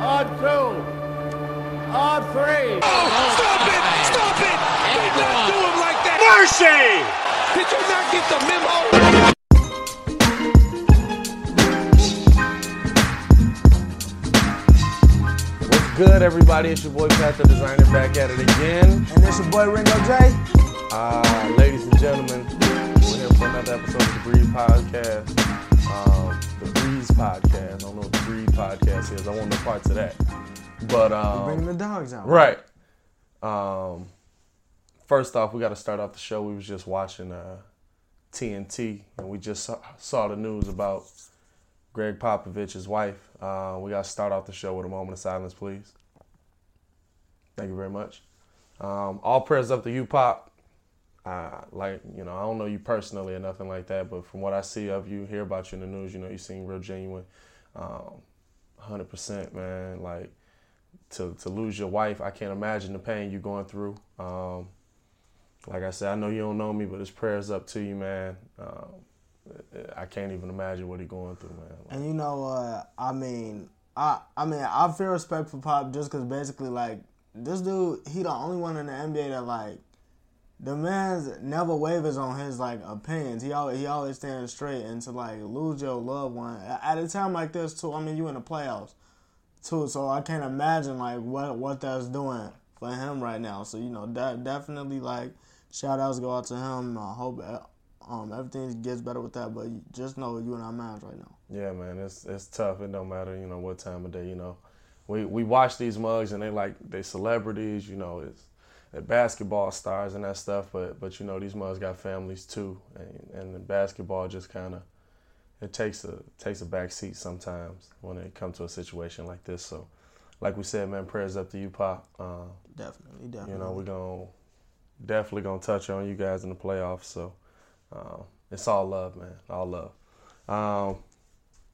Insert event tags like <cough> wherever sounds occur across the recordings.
On two. On three. Oh, stop it! Stop it! Do not do him like that! Mercy! Did you not get the memo? What's good, everybody? It's your boy Pat the Designer back at it again. And it's your boy Ringo J. Uh, ladies and gentlemen, we're here for another episode of the Breeze Podcast. Um, the Breeze Podcast. I don't know what the Breeze Podcast is. I want no parts of that. But Bringing um, the dogs out. right. Um, first off, we got to start off the show. We was just watching uh, TNT, and we just saw, saw the news about Gregg Popovich's wife. Uh, we got to start off the show with a moment of silence, please. Thank you very much. Um, all prayers up to you, Pop. Uh, like you know, I don't know you personally or nothing like that, but from what I see of you, hear about you in the news, you know, you seem real genuine. Um, hundred percent, man. Like to to lose your wife, I can't imagine the pain you're going through. Um, like I said, I know you don't know me, but it's prayers up to you, man. Um, I can't even imagine what he's going through, man. Like, And you know, uh, I mean, I I mean, I feel respect for Pop just because basically, like, this dude, he the only one in the NBA that like, the man's never wavers on his like opinions. He always he always stands straight, and to like lose your loved one at a time like this too. I mean, you in the playoffs too, so I can't imagine like what what that's doing for him right now. So you know, that definitely like shout outs go out to him. I hope uh, um everything gets better with that, but just know you in our minds right now. Yeah, man, it's it's tough. It don't matter, you know, what time of day. You know, we we watch these mugs and they like they celebrities. You know, it's basketball stars and that stuff. But but you know, these mugs got families too, and and the basketball just kind of it takes a takes a back seat sometimes when it comes to a situation like this. So, like we said, man, prayers up to you, Pop. Uh, Definitely, definitely. you know, we're gonna definitely gonna touch on you guys in the playoffs. So um, it's all love, man, all love. Um,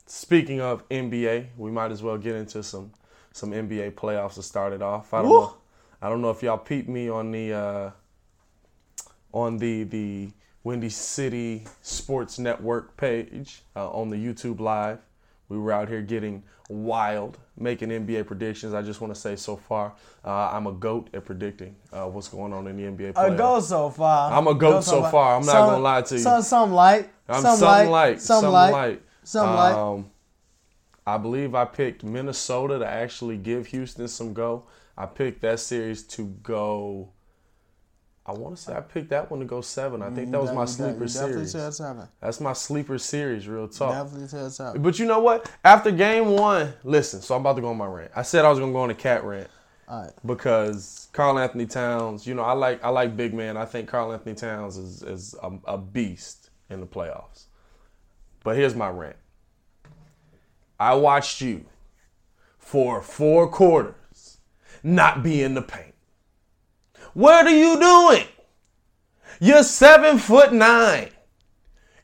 speaking of NBA, we might as well get into some some NBA playoffs to start it off. I don't Woo! know. I don't know if y'all peeped me on the uh, on the the Windy City Sports Network page uh, on the YouTube live. We were out here getting wild, making NBA predictions. I just want to say so far, uh, I'm a goat at predicting uh, what's going on in the NBA A goat so far. I'm a goat so far. I'm not gonna lie to you. Some, some light. I'm some something light. like, Some something light. like, Some light. um, I believe I picked Minnesota to actually give Houston some go. I picked that series to go. I want to say I picked that one to go seven. I think that was mm, my sleeper Definitely series. That's my sleeper series, real talk. Definitely said seven. But you know what? After game one, listen. So I'm about to go on my rant. I said I was gonna go on a cat rant right. because Karl Anthony Towns. You know, I like I like big man. I think Karl Anthony Towns is is a, a beast in the playoffs. But here's my rant. I watched you for four quarters not be in the paint. What are you doing? You're seven foot nine.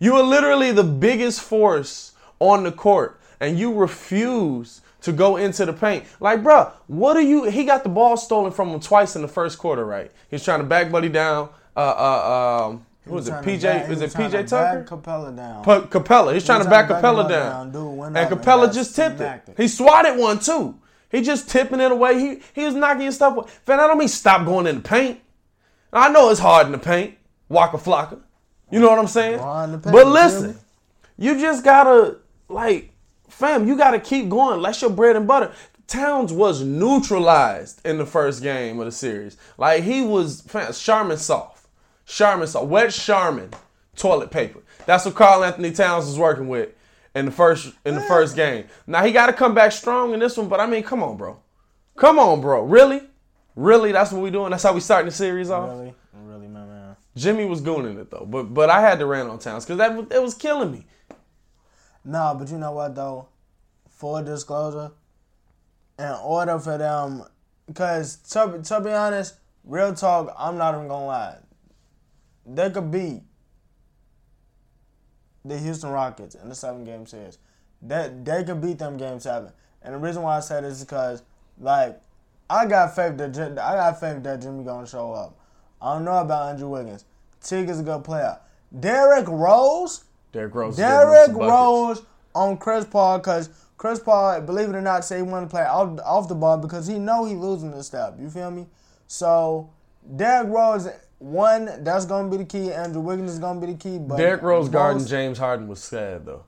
You are literally the biggest force on the court, and you refuse to go into the paint. Like, bruh, what are you? He got the ball stolen from him twice in the first quarter, right? He's trying to back Buddy down. Uh, uh, um, who was it? PJ? back- Is it PJ to Tucker? back Capela down. Pa- Capela. He's trying to back trying to back Capela down. down. Dude and Capela just tipped it. it. He swatted one too. He just tipping it away. He he was knocking his stuff. away. Fan, I don't mean stop going in the paint. I know it's hard in the paint. Waka flocka. You know what I'm saying? Hard in the paint, but listen, you just gotta like, fam, you gotta keep going. That's your bread and butter. Towns was neutralized in the first game of the series. Like he was fam, Charmin soft. Charmin soft. Wet Charmin toilet paper. That's what Karl Anthony Towns was working with in the first in the first game. Now he gotta come back strong in this one, but I mean, come on, bro. Come on, bro. Really? Really? That's what we doing? That's how we starting the series off? Really, really, my man. Jimmy was gooning it though, but but I had to rant on Towns because that it was killing me. No, but you know what though? Full disclosure, in order for them, because to, to be honest, real talk, I'm not even gonna lie. They could beat the Houston Rockets in the seven game series. That they could beat them game seven. And the reason why I say this is because, like, I got faith that I got faith that Jimmy gonna show up. I don't know about Andrew Wiggins. Tig is a good player. Derrick Rose, Derrick Rose. Derrick getting some buckets. Rose on Chris Paul because Chris Paul, believe it or not, say he want to play off, off the ball because he know he losing this step. You feel me? So Derrick Rose, one, that's gonna be the key. Andrew Wiggins is gonna be the key. But Derrick Rose guarding most- James Harden was sad though.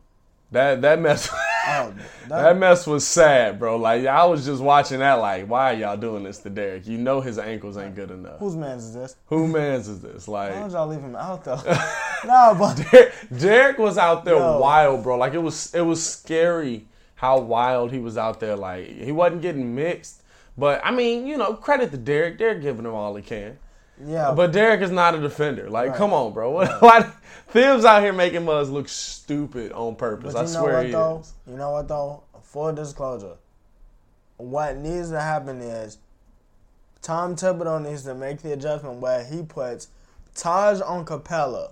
That that mess. <laughs> Oh, that, that- mess was sad, bro. Like I was just watching that. Like, why are y'all doing this to Derrick? You know his ankles ain't good enough. Whose man's is this? Who man's is this? Why Like don't y'all leave him out though? <laughs> <laughs> no, but Derrick was out there wild, bro. Like it was it was scary how wild he was out there. Like he wasn't getting mixed. But I mean, you know, credit to Derrick. Derrick giving him all he can. Yeah, But Derrick is not a defender. Like, Right. come on, bro. What, <laughs> why Thibs out here making Muzz look stupid on purpose. I swear what he though? is. You know what though? Full disclosure. What needs to happen is Tom Thibodeau needs to make the adjustment where he puts Taj on Capela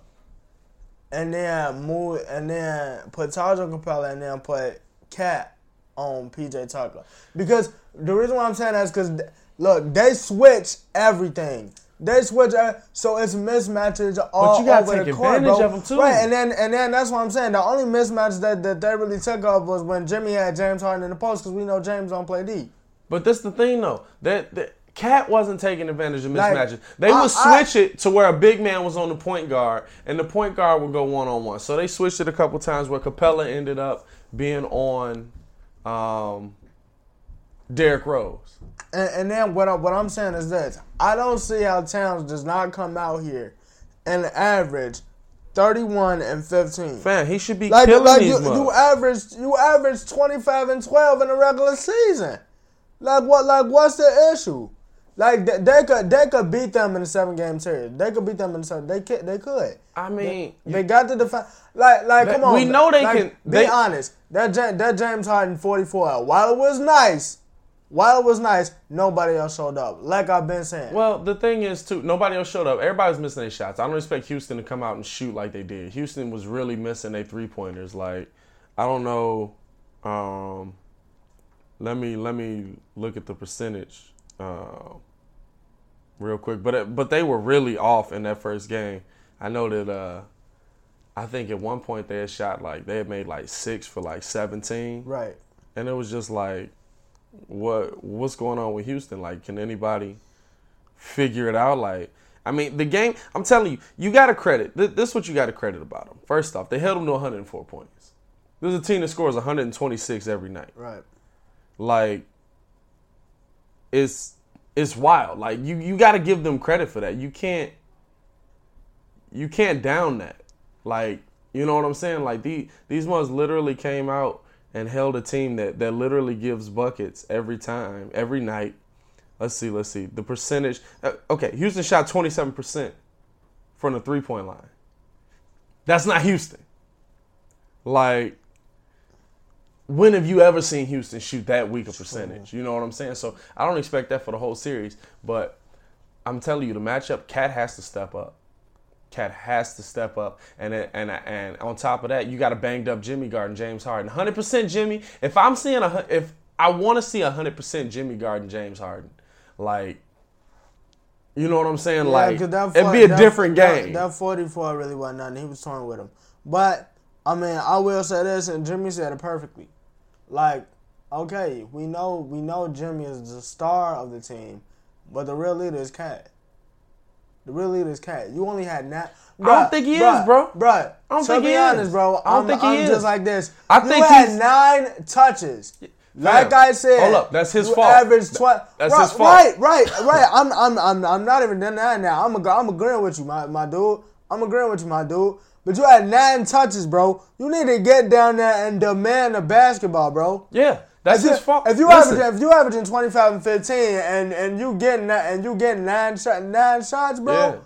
and then move and then put Taj on Capela and then put Cat on PJ Tucker. Because the reason why I'm saying that is because look, they switch everything. They switch, uh, so it's mismatches all but you gotta over take the court, advantage bro. of 'em, too. Right, and then and then that's what I'm saying. The only mismatch that, that they really took off was when Jimmy had James Harden in the post because we know James don't play D. But that's the thing, though. That, that Cat wasn't taking advantage of Like, mismatches. they would I- switch it to where a big man was on the point guard, and the point guard would go one on one. So they switched it a couple times where Capela ended up being on um, Derrick Rose. And, and then what I, what I'm saying is this: I don't see how Towns does not come out here and average 31 and 15. Fam, he should be Like, killing like these you, you averaged you averaged 25 and 12 in the regular season. Like what? Like what's the issue? Like they, they could they could beat them in a seven game series. They could beat them in a seven. They could they could. I mean, They got to defend. Like, like, They- come on. we know they like, can- Be they- honest. That that James Harden 44. While it was nice, while it was nice, nobody else showed up. Like I've been saying. Well, the thing is, too, nobody else showed up. Everybody's missing their shots. I don't expect Houston to come out and shoot like they did. Houston was really missing their three pointers. Like, I don't know. Um, let me let me look at the percentage uh, real quick. But it, but they were really off in that first game. I know that. Uh, I think at one point they had shot like they had made like six for like seventeen right. and it was just like what what's going on with Houston? Like can anybody figure it out? Like I mean the game I'm telling you you got to credit th- this is what you got to credit about them first off they held them to 104 points. This is a team that scores 126 every night. Right. like it's it's wild. Like you you got to give them credit for that. You can't you can't down that. Like you know what i'm saying? Like the, these ones literally came out and held a team that that literally gives buckets every time every night let's see let's see the percentage uh, okay houston shot 27% from the three point line that's not houston like when have you ever seen Houston shoot that weak a percentage? You know what I'm saying? So I don't expect that for the whole series, but I'm telling you, the matchup, Cat has to step up. Cat has to step up, and and and on top of that, you got a banged up Jimmy Garden, James Harden, 100% Jimmy. If I'm seeing a, if I want to see 100% Jimmy Garden, James Harden, like, you know what I'm saying? Like, that it'd be a that- different that- game. That, 44 really wasn't nothing. He was torn with him. But, I mean, I will say this, and Jimmy said it perfectly. Like, okay, we know we know Jimmy is the star of the team, but the real leader is Cat. The real leader is Cat. You only had nine. I don't think he is, bro. Bruh, I don't to think be he honest, is. bro, I don't I'm, think he I'm is. just like this. I you think had he's- nine touches. Like Fam, I said, hold up, that's his you fault. Averaged twi- That's right, his fault. Right, right, right. I'm, I'm, I'm, I'm not even done that now. I'm, I'm agreeing with you, my, my dude. I'm agreeing with you, my dude. But you had nine touches, bro. You need to get down there and demand the basketball, bro. yeah, that's his fault. if you Listen, averaging, if you averaging 25 and 15 and and you getting and you getting nine shot, nine shots, bro. Yeah.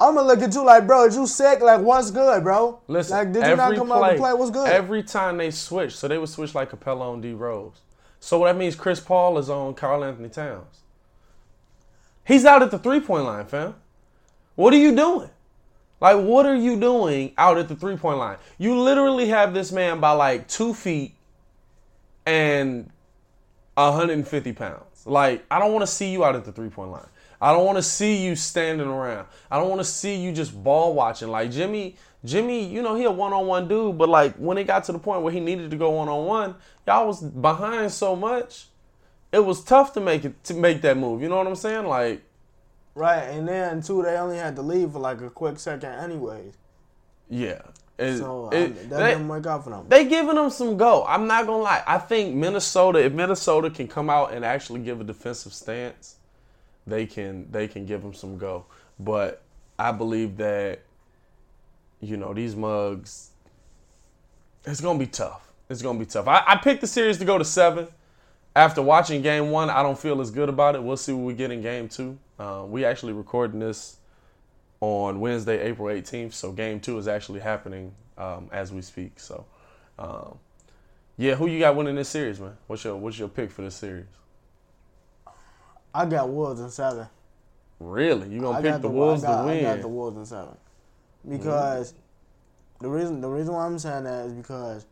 I'm gonna look at you like, bro, is you sick? Like, what's good, bro? Listen, like, did you not come out play, and play? What's good? Every time they switch, so they would switch like Capela on D Rose. So what that means, Chris Paul is on Karl Anthony Towns. He's out at the three point line, fam. What are you doing? Like, what are you doing out at the three point line? You literally have this man by like two feet and 150 pounds. Like, I don't want to see you out at the three point line. I don't want to see you standing around. I don't want to see you just ball watching. Like Jimmy, Jimmy, you know, he a one on one dude, but like when it got to the point where he needed to go one on one, y'all was behind so much, it was tough to make it to make that move. You know what I'm saying? Like, Right, and then too, they only had to leave for like a quick second, anyways. yeah. It- So it- um, that they- didn't work out for them. they giving them some go. I'm not gonna lie. I think Minnesota, if Minnesota can come out and actually give a defensive stance, they can they can give them some go. But I believe that you know these mugs, it's gonna be tough. It's gonna be tough. I, I picked the series to go to seven. After watching game one, I don't feel as good about it. We'll see what we get in game two. Uh, we actually recording this on Wednesday, April 18th. So game two is actually happening um, as we speak. So, um, yeah, who you got winning this series, man? What's your What's your pick for this series? I got Wolves in seven. Really, you gonna I pick the the Wolves got, to win? I got the Wolves in seven because the reason the reason why I'm saying that is because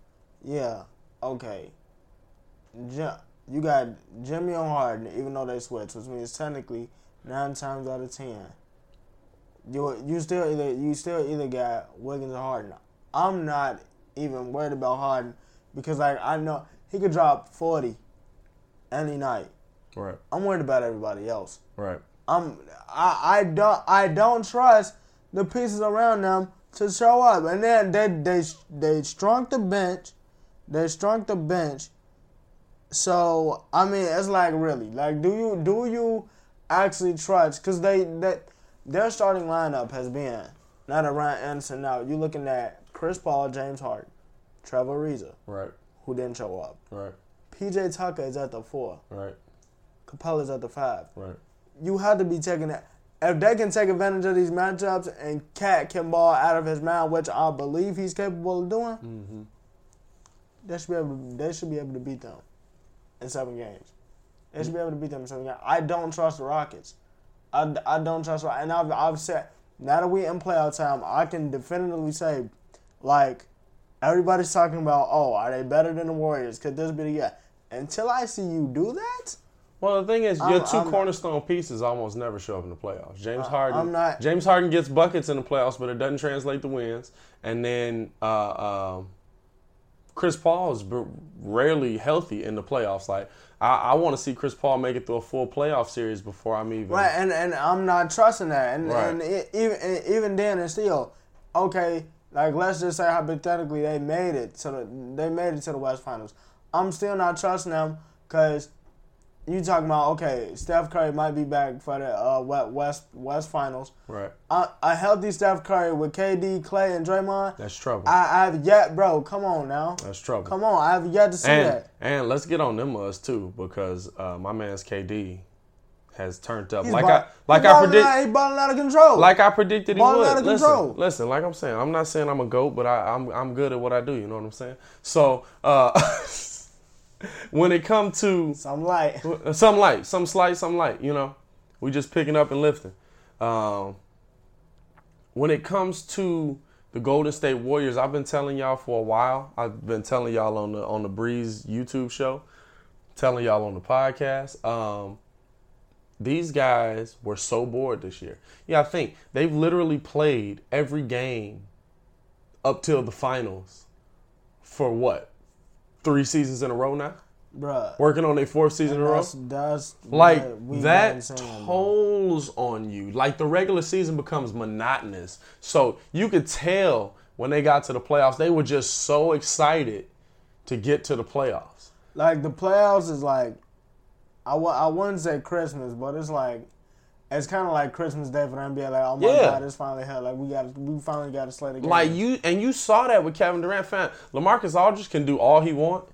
yeah, okay, you got Jimmy on Harden, even though they switch, which means technically nine times out of ten, you you still either you still either got Wiggins or Harden. I'm not even worried about Harden because like I know he could drop forty any night. right, I'm worried about everybody else. right. I'm I, I don't I don't trust the pieces around them to show up. And then they they they shrunk the bench. They shrunk the bench. So I mean, it's like really like do you do you actually trust? Because they that their starting lineup has been not a Ryan Anderson. Now you're looking at Chris Paul, James Harden, Trevor Ariza, Right, who didn't show up. right, PJ Tucker is at the four. right, Capela's at the five right. you have to be taking that. If they can take advantage of these matchups and Cat can ball out of his mind, which I believe he's capable of doing, Mm-hmm. they should be able. To, they should be able to beat them in seven games. They should be able to beat them in seven games. I don't trust the Rockets. I, I don't trust. And I've I've said now that we in playoff time, I can definitively say, like, everybody's talking about, oh, are they better than the Warriors? Could this be the year? Until I see you do that. Well, the thing is, your I'm- 2 I'm- cornerstone pieces almost never show up in the playoffs. James Harden, I'm not- James Harden gets buckets in the playoffs, but it doesn't translate to wins. And then uh, um, Chris Paul is rarely healthy in the playoffs. Like I, I want to see Chris Paul make it through a full playoff series before I'm even. Right, and, and I'm not trusting that, and Right. and it, even and even then, and still, okay, like let's just say hypothetically they made it to the they made it to the West Finals. I'm still not trusting them because you talking about okay, Steph Curry might be back for the uh, West West Finals. Right. A, a healthy Steph Curry with KD, Klay, and Draymond. That's trouble. I, I've yet, bro. Come on now. That's trouble. Come on, I've yet to see and that. and let's get on them us too because uh, my man's KD has turned up He's like ball- I like I balling predict out- he balling out of control. like I predicted he Balling would. out of listen, control. listen, like I'm saying, I'm not saying I'm a goat, but I, I'm I'm good at what I do. You know what I'm saying? So uh, <laughs> when it comes to I'm like, some light, some slight, some light. You know, we just picking up and lifting. Um, when it comes to the Golden State Warriors, I've been telling y'all for a while. I've been telling y'all on the on the Breeze YouTube show, telling y'all on the podcast. Um, these guys were so bored this year. Yeah, I think they've literally played every game up till the finals for what three seasons in a row now. bruh. Working on their fourth season in a row That's, that's like what we've been that tolls on you. Like the regular season becomes monotonous. So you could tell when they got to the playoffs, they were just so excited to get to the playoffs. Like the playoffs is like, I w- I wouldn't say Christmas, but it's like, it's kind of like Christmas Day for the NBA. Like, oh my Yeah. God, it's finally here. Like we got, we finally got to slay the game. Like you and you saw that with Kevin Durant. Fan LaMarcus Aldridge can do all he want,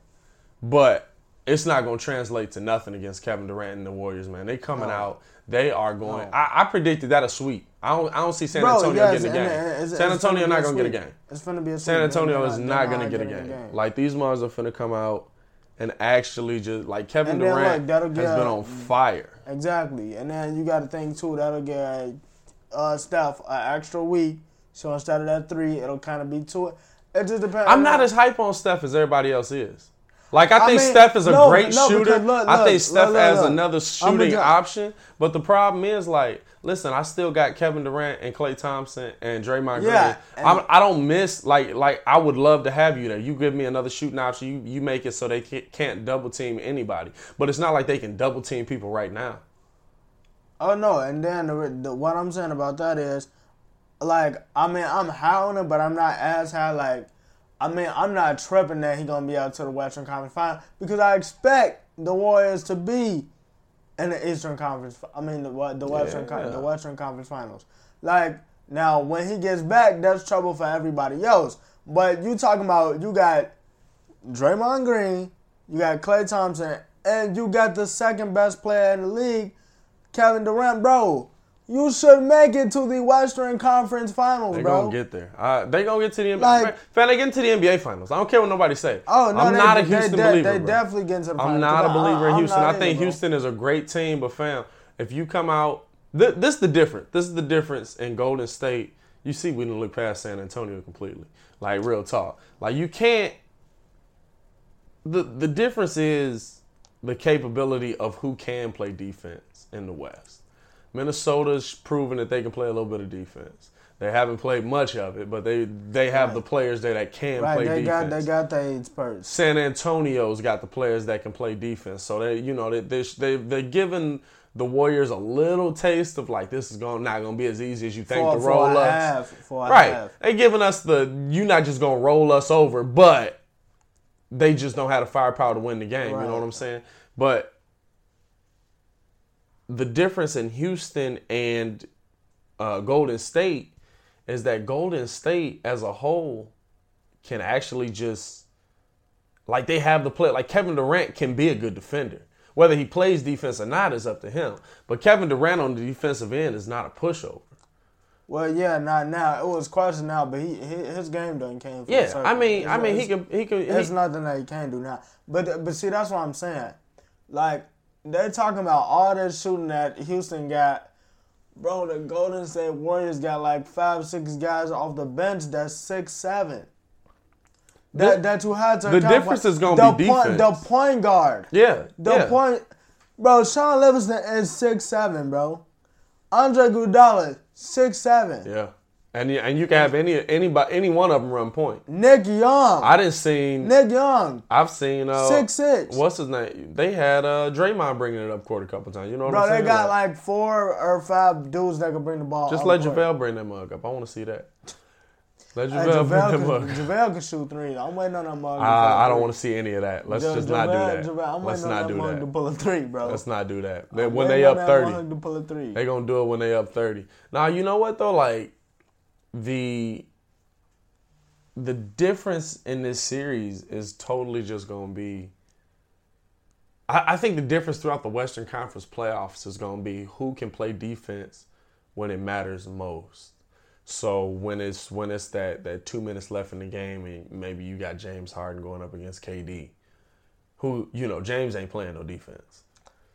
but it's not going to translate to nothing against Kevin Durant and the Warriors. Man, they coming out. They are going. No. I, I predicted that a sweep. I don't. I don't see San Bro, Antonio yes, getting a game. it's- San Antonio not going to get a game. It's gonna be a San. Antonio is not going to get a getting game. Like these Mars are going to come out and actually just like Kevin then, Durant look, that'll has been on fire. Exactly, and then you got to think too. That'll get uh, Steph an extra week. So instead of that three, it'll kind of be two. It just depends. I'm not as hype on Steph as everybody else is. Like I I think mean, Steph is a no, great no, shooter. because look, I think look, Steph look, has look. another shooting option. But the problem is like listen, I still got Kevin Durant and Klay Thompson and Draymond Yeah, Green. and- I'm, I don't miss like like I would love to have you there. You give me another shooting option. You you make it so they can't double team anybody. But it's not like they can double team people right now. Oh no, and then the, the, what I'm saying about that is, like, I mean, I'm high on it, but I'm not as high. Like, I mean, I'm not tripping that he gonna be out to the Western Conference Final because I expect the Warriors to be in the Eastern Conference. I mean, the what the Western Con- Yeah. the Western Conference Finals. Like now, when he gets back, that's trouble for everybody else. But you talking about you got Draymond Green, you got Klay Thompson, and you got the second best player in the league, Kevin Durant, bro. You should make it to the Western Conference Finals, They bro. gonna get there. Uh, they gonna get to the NBA. Like- fan, they get into the NBA finals. I don't care what nobody say. oh no, I'm they, not a they, Houston they, believer. They definitely get into the finals. I'm not a believer in I'm Houston. I think bro. Houston is a great team, but fam, if you come out, th- this is the difference. This is the difference in Golden State. You see, we didn't look past San Antonio completely. Like real talk. Like you can't. The the difference is the capability of who can play defense in the West. Minnesota's proven that they can play a little bit of defense. They haven't played much of it, but they they have the players there that can Right, play they defense. got they got their spurs. San Antonio's got the players that can play defense. So they, you know, they they they they're giving the Warriors a little taste of like this is going not going to be as easy as you think For, to for roll a us. half, Right. half. They giving us the you're not just going to roll us over, but they just don't have the firepower to win the game. You know what I'm saying? But the difference in Houston and uh, Golden State is that Golden State as a whole can actually just like they have the play. Like Kevin Durant can be a good defender. Whether he plays defense or not is up to him. But Kevin Durant on the defensive end is not a pushover. Well, yeah, not now. It was question now, but he, his game done came. full Yeah. I mean, It's- I mean, he can, he can. He- nothing that he can't do now. But but see, that's what I'm saying. Like they're talking about all this shooting that Houston got. Bro, the Golden State Warriors got like five, six guys off the bench that's six, seven. That The- that you had to. the difference is gonna the be point, defense. The point guard. yeah, The yeah. point, bro. Shaun Livingston is six seven, bro. Andre Iguodala six seven. Yeah, and you, and you can have any anybody any one of them run point. Nick Young. I didn't seen. Nick Young I've seen uh, six six. What's his name? They had uh, Draymond bringing it up court a couple times. You know what Bro, I'm saying? Bro, they got like four or five dudes that can bring the ball. just let court. JaVale bring that mug up. I want to see that. Let Hey, JaVale, JaVale, bring that mug. up. JaVale can shoot three. I'm waiting on that mug. pull I, don't want to see any of that. Let's Ja- just not do that. JaVale, I'm Let's waiting on not that do mug to that. pull a three, bro. Let's not do that. They- when they up that thirty, to pull a three. they gonna do it when they up thirty. Now you know what though, like the the difference in this series is totally just gonna be. I, I think the difference throughout the Western Conference playoffs is gonna be who can play defense when it matters most. So when it's when it's that that two minutes left in the game and maybe you got James Harden going up against KD, who you know James ain't playing no defense.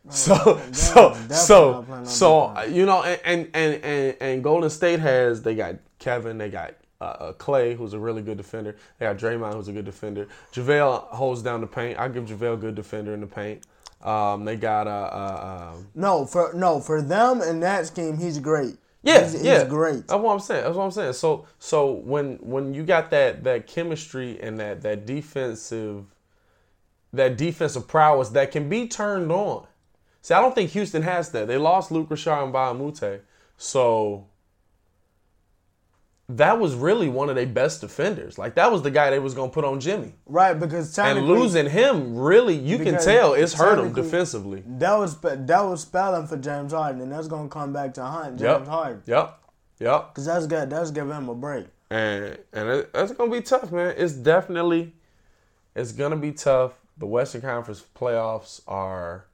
So <laughs> so so so you know and and and and, Golden State has they got Kevin they got. Uh, uh, Klay, who's a really good defender. They got Draymond, who's a good defender. JaVale holds down the paint. I give JaVale a good defender in the paint. Um, they got uh, uh, um, No, for no for them in that scheme, he's great. Yeah, he's, he's yeah, great. That's what I'm saying. That's what I'm saying. So, so when when you got that that chemistry and that that defensive that defensive prowess that can be turned on. See, I don't think Houston has that. They lost Luc Richard Mbah a Moute, so that was really one of their best defenders. Like that was the guy they was gonna put on Jimmy, Right, because and losing him really, you can tell it's hurt him defensively. that was that was spelling for James Harden, and that's gonna come back to hunt James Yep, Harden yep, yep. because that's good. That's giving him a break. and and it, it's gonna be tough, man. It's definitely it's gonna be tough. The Western Conference playoffs are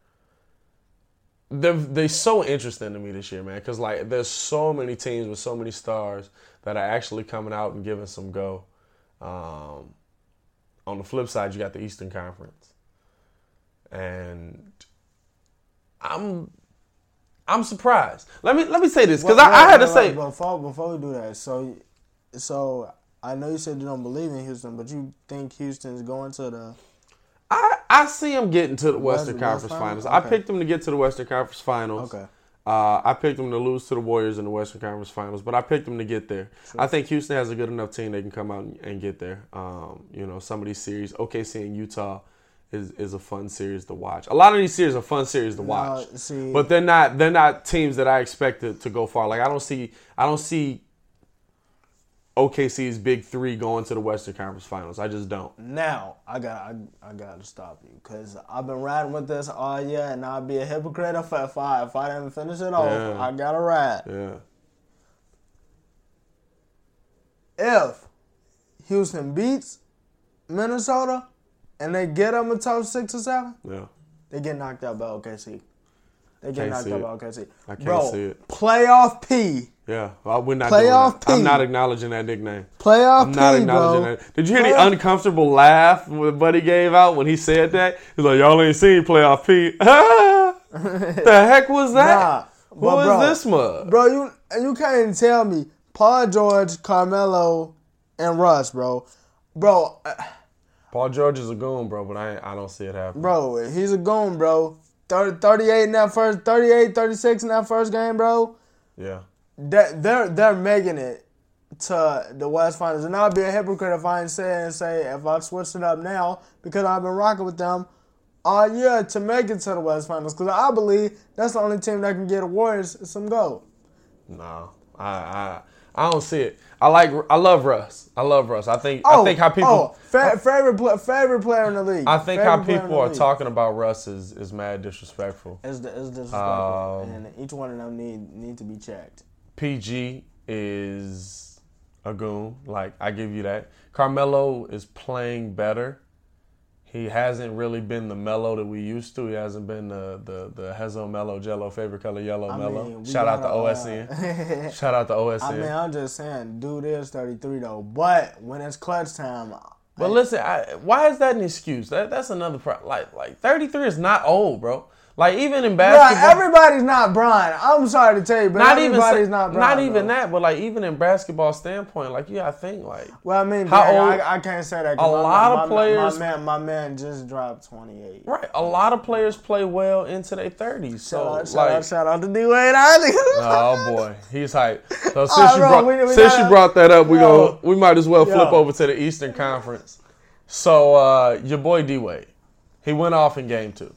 they're they so interesting to me this year, man. Because like there's so many teams with so many stars that are actually coming out and giving some go. Um, on the flip side, you got the Eastern Conference, and I'm I'm surprised. Let me let me say this because Well, I, I had to say before before we do that. So, so I know you said you don't believe in Houston, but you think Houston's going to the I, I see them getting to the Western West- Conference West Finals. Finals? I picked them to get to the Western Conference Finals. okay. Uh, I picked them to lose to the Warriors in the Western Conference Finals, but I picked them to get there. I think Houston has a good enough team they can come out and, and get there. Um, you know, some of these series, OKC and Utah, is is a fun series to watch. A lot of these series are fun series to watch, see- but they're not they're not teams that I expected to go far. Like I don't see I don't see OKC's big three going to the Western Conference Finals. I just don't. Now I got I, I got to stop you because I've been riding with this all year, and I'd be a hypocrite if I if I, if I didn't finish it off. Yeah. I got to ride. Yeah. If Houston beats Minnesota and they get them a top six or seven, Yeah. they get knocked out by OKC. They get knocked out by OKC. I can't Bro, see it. playoff P. Yeah, well, we're not Playoff that. I'm not acknowledging that nickname. Playoff I'm not P, acknowledging bro. that. Did you hear the uncomfortable laugh when Buddy gave out when he said that? He's like, "Y'all ain't seen playoff P." <laughs> the heck was that? Nah, Who is bro- this mug? Bro, you you can't even tell me Paul George, Carmelo, and Russ, bro. Bro, uh, Paul George is a goon, bro, but I I don't see it happening. bro, he's a goon, bro. 30, 38 in that first 38, 36 in that first game, bro. Yeah, That they're they're making it to the West Finals. And I'd be a hypocrite if I ain't say and say if I switched it up now because I've been rocking with them all year to make it to the West Finals. Because I believe that's the only team that can get the Warriors some gold. no, I I I don't see it. I like I love Russ. I love Russ. I think Oh, I think how people oh, fa- favorite pla favorite player in the league. I think Favorite how people are league. talking about Russ is is mad disrespectful. It's, the, it's disrespectful, Um, and each one of them need need to be checked. PG is a goon. Like I give you that. Carmelo is playing better. He hasn't really been the mellow that we used to. He hasn't been the the the Hezo Mellow Jello favorite color yellow I mellow. mean, <laughs> Shout out to uh, OSN. Shout out to OSN. I mean, I'm just saying, dude is 33 though. But when it's clutch time, but listen, I, why is that an excuse? That that's another problem. Like like 33 is not old, bro. Like even in Bruh, basketball. everybody's not Brian. I'm sorry to tell you, but not even not Brian. not even bro. that, but like even in basketball standpoint, like you gotta think like Well, I mean, How dang, old- I, I can't say that. A my, lot of players- My, man, my man just dropped 28. Right. A lot of players play well into their 30s. So, Shout out, shout like, out, shout out to D Wade <laughs> oh boy, he's hype. So since Alright, you bro, brought we- we since gotta- you brought that up, we Yo. go we might as well flip over to the Eastern Conference. So uh, your boy D Wade, he went off in game two.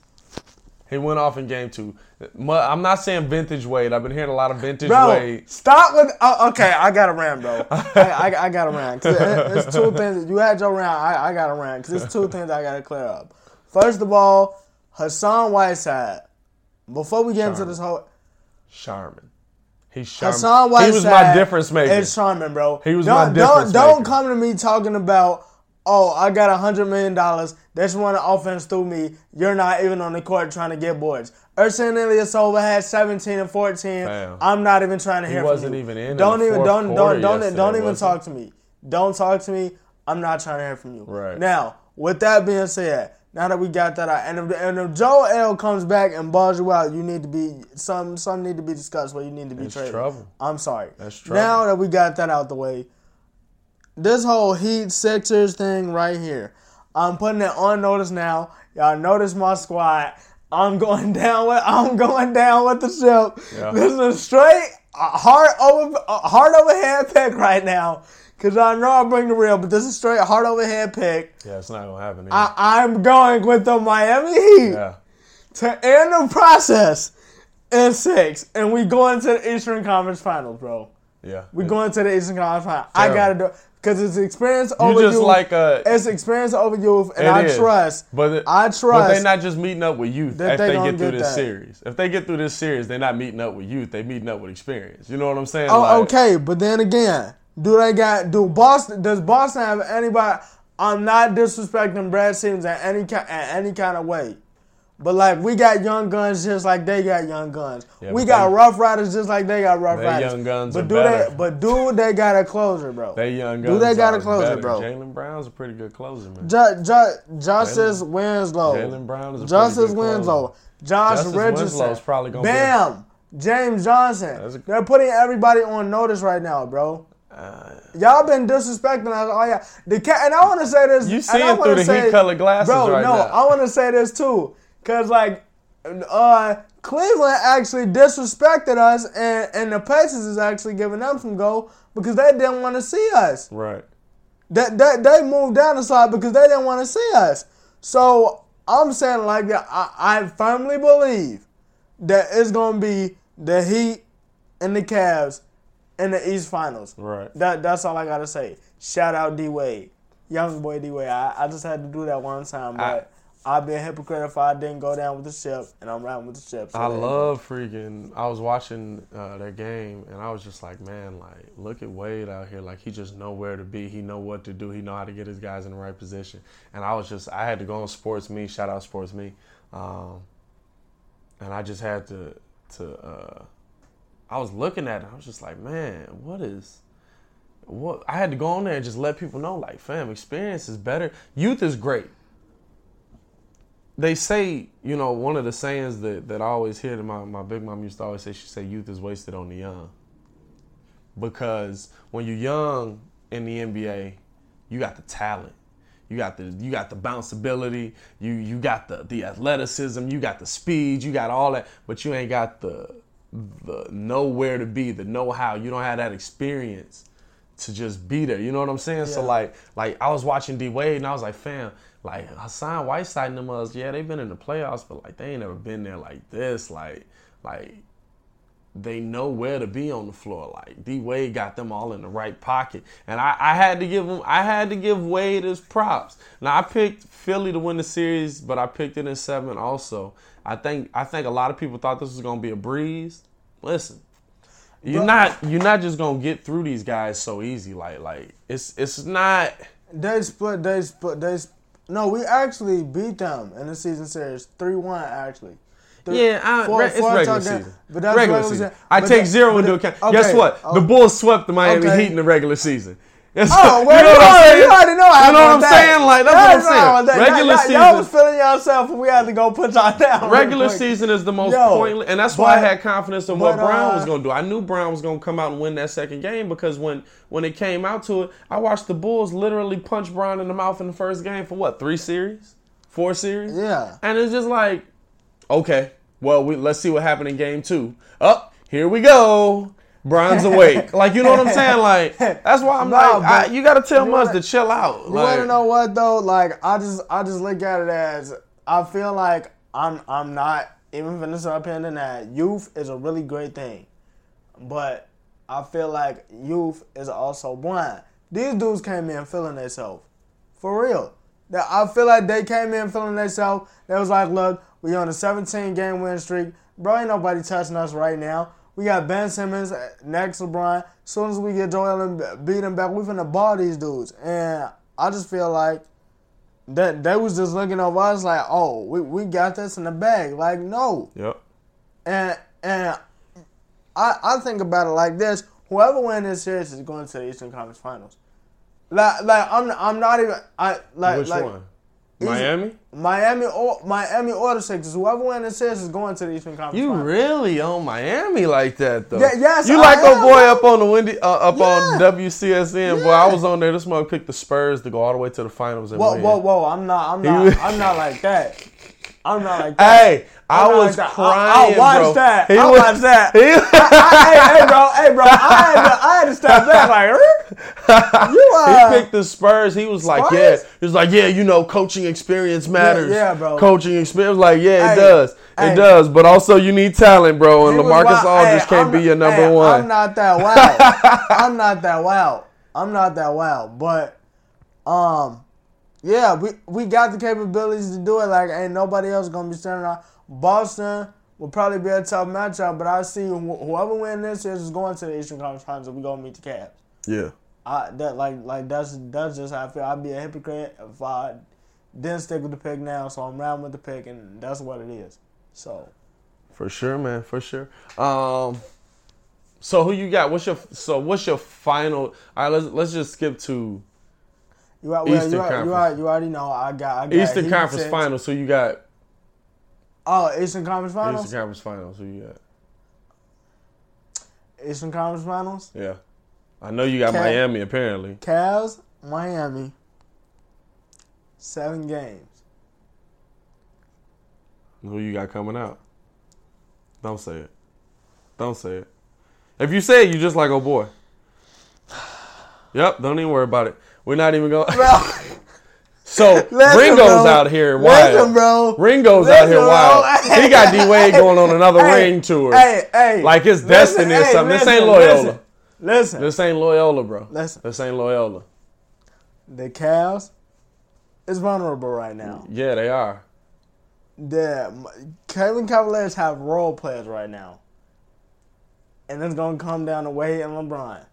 He went off in game two. I'm not saying vintage Wade. I've been hearing a lot of vintage Bro, Wade. stop with. Oh, okay, I got a rant, bro. I, I, I got a rant. 'Cause it- it's two things. You had your rant. I, I got a rant. Because it's two things I got to clear up. First of all, Hassan Whiteside. Before we get into this whole. Charmin. He's Charmin. Hassan Whiteside. he was my difference maker. It's Charmin, bro. He was don't, my difference Don't, don't come to me talking about, oh, I got a hundred million dollars. They just want to offense through me. You're not even on the court trying to get boards. Ersan Ilyasova had 17 and 14. Fam. I'm not even trying to hear wasn't from you. even in Don't even don't don't don't don't even talk to me. Don't talk to me. I'm not trying to hear from you. Right. Now, with that being said, now that we got that out, and if, and if Joel comes back and balls you out, you need to be some some need to be discussed where you need to be That's traded. trouble. I'm sorry. That's trouble. Now that we got that out the way, this whole Heat Sixers thing right here, I'm putting it on notice now. Y'all notice my squad. I'm going <laughs> down with I'm going down with the ship. Yeah. This is a straight uh, heart over uh, heart over head pick right now. Cause I know I bring the real, but this is straight heart over head pick. yeah, it's not gonna happen. I, I'm going with the Miami Heat yeah. to end the process in six, and we going to the Eastern Conference Finals, bro. Yeah. We going to the Eastern Conference Finals. I gotta Terrible. do because it's experience over you just youth. like a- it's experience over youth, and I is. trust. But it- I But they're not just meeting up with youth if they they get through get this that. series. If they get through this series, they're not meeting up with youth. They meeting up with experience. You know what I'm saying? Oh, Like, okay, but then again, do they got do Boston? Does Boston have anybody? I'm not disrespecting Brad Stevens in any in any kind of way, but like we got young guns just like they got young guns. Yeah, we got they- Rough Riders just like they got Rough They Riders. young guns but do better. they? But do they got a closer, bro? They young guns. Do they got a closer, better. bro? Jaylen Brown's a pretty good closer, man. Ju- Ju- Justice Winslow. Jaylen Brown is a pretty good closer. Justice Winslow. Josh Justice Richardson. Winslow's probably gonna be- Bam. James Johnson. A- They're putting everybody on notice right now, bro. Uh, Y'all been disrespecting us Oh yeah. The cat, and I want to say this. You and seeing through the say- heat-colored glasses bro. right no, now. I want to say this too, cause like uh, Cleveland actually disrespected us, and, and the Pacers is actually giving them some goal because they didn't want to see us. Right. They, they, they moved down the slide because they didn't want to see us. So I'm saying like that. I, I firmly believe that it's gonna be the Heat and the Cavs in the East Finals. Right. That that's all I gotta say. Shout out D Wade, young boy D Wade. I, I just had to do that one time, but I, would be a hypocrite if I didn't go down with the ship, and I'm riding with the ship. So I love freaking. I was watching uh, that game and I was just like, man, like look at Wade out here. Like he just know where to be. He know what to do. He know how to get his guys in the right position. And I was just, I had to go on Sports Me. Shout out Sports Me. Um, and I just had to to. Uh, I was looking at it. I was just like, man, what is. What I had to go on there and just let people know, like, fam, experience is better. Youth is great they say, you know, one of the sayings that, that I always hear that my, my big mom used to always say, she said, youth is wasted on the young. Because when you're young in the NBA, you got the talent. You got the you got the bounceability, you you got the the athleticism, you got the speed, you got all that, but you ain't got the the know where to be, the know how. You don't have that experience to just be there. You know what I'm saying? So like like I was watching D Wade and I was like, fam, like Hassan Whiteside and them us, yeah, they've been in the playoffs, but like they ain't never been there like this. Like like they know where to be on the floor. Like D Wade got them all in the right pocket, and I, I had to give him. I had to give Wade his props. Now I picked Philly to win the series, but I picked it in seven. Also, I think I think a lot of people thought this was gonna be a breeze. Listen, you're not you're not just gonna get through these guys so easy. Like like it's it's not. They split. They split. They. No, we actually beat them in the season series, three one actually. Three- Yeah, I, four, it's four regular season. But that's regular regular season. season. I But take that- zero into account. Guess what? oh. The Bulls swept the Miami Okay. Heat in the regular season. It's- Oh, well, you know you, what I'm already, saying? you already know how You know what I'm about saying? Like that's That's what I'm saying. that. Regular y'all, season. Y'all was feeling yourself, and we had to go put y'all <laughs> down. Regular season is the most Yo, pointless, and that's why I had confidence in what but, Brown uh, was going to do. I knew Brown was going to come out and win that second game because when when it came out to it, I watched the Bulls literally punch Brown in the mouth in the first game for what three series, four series, Yeah. and it's just like, okay, well, we, let's see what happened in game two. Up, here we go. Brown's awake. Like you know what I'm saying? Like that's why I'm <laughs> Nah, like, I, you got to tell Muzz wanna- to chill out. You like, want to know what though? Like I just I just look at it as I feel like I'm I'm not even finished up in that youth is a really great thing, but I feel like youth is also blind. These dudes came in feeling themselves, for real. That I feel like they came in feeling themselves. They was like, look, we on a 17 game win streak. Bro, ain't nobody touching us right now. We got Ben Simmons next Brian. As soon as we get Joel Embiid back, we finna ball these dudes. And I just feel like that they was just looking over us like, oh, we, we got this in the bag. Like, no. Yep. And and I I think about it like this: whoever wins this series is going to the Eastern Conference Finals. Like like I'm I'm not even I like Which like one? Miami? Miami or Miami or the Sixers. Whoever wins the series is going to the Eastern Conference. You really on Miami like that though? Yeah, yes, You I like a am, boy up on the windy, uh, up on Yeah. WCSN. Boy, I was on there. This mug picked the Spurs to go all the way to the finals and Whoa win. whoa whoa! I'm not I'm not I'm not like that. I'm not like that. Hey, I I'm not was like that. crying, I, will watch bro. that. He I'll was- watch that. he- I, hey, hey, bro, hey, bro, I had to, I had to step back like, <laughs> you uh, he picked the Spurs. He was like, yeah. He was like, yeah, you know, coaching experience matters. yeah, bro. Coaching experience, like, yeah, it Hey, does. hey. It does. But also, you need talent, bro. And LaMarcus. Aldridge Hey, can't I'm be your number one. I'm not that <laughs> wild. I'm not that wild. I'm not that wild. But um, yeah, we we got the capabilities to do it. Like ain't nobody else gonna be standing out. Boston will probably be a tough matchup, but I see wh- whoever wins this is going to the Eastern Conference Finals, and we gonna meet the Cavs. yeah. I that like like that's that's just how I feel. I'd be a hypocrite if I didn't stick with the pick now. So I'm round with the pick, and that's what it is. So For sure, man. For sure. Um, so who you got? What's your so what's your final? All right, let's let's just skip to you are, well, Eastern you, are, you, Conference. are, you already know I got I got Eastern Heat Conference six. Finals. So you got? Oh, Eastern Conference Finals. Eastern Conference Finals. Who you got? Eastern Conference Finals. Yeah, I know you got Cav- Miami. Apparently, Cavs, Miami. Seven games. Who you got coming out? Don't say it. Don't say it. If you say it, you just like, oh boy. <sighs> Yep, don't even worry about it. We're not even going. Bro, <laughs> So <laughs> Listen, Ringo's bro. out here wild. Listen, bro. Ringo's out here Listen, bro. wild. <laughs> He got D Wade going on another Hey, ring tour. Hey, hey. Like his Listen, destiny or something. This ain't Loyola. Listen. This ain't Loyola, bro. Listen. This ain't Loyola. The Cavs is vulnerable right now. Yeah, they are. The Cleveland Cavaliers have role players right now. And it's gonna come down to Wade and LeBron.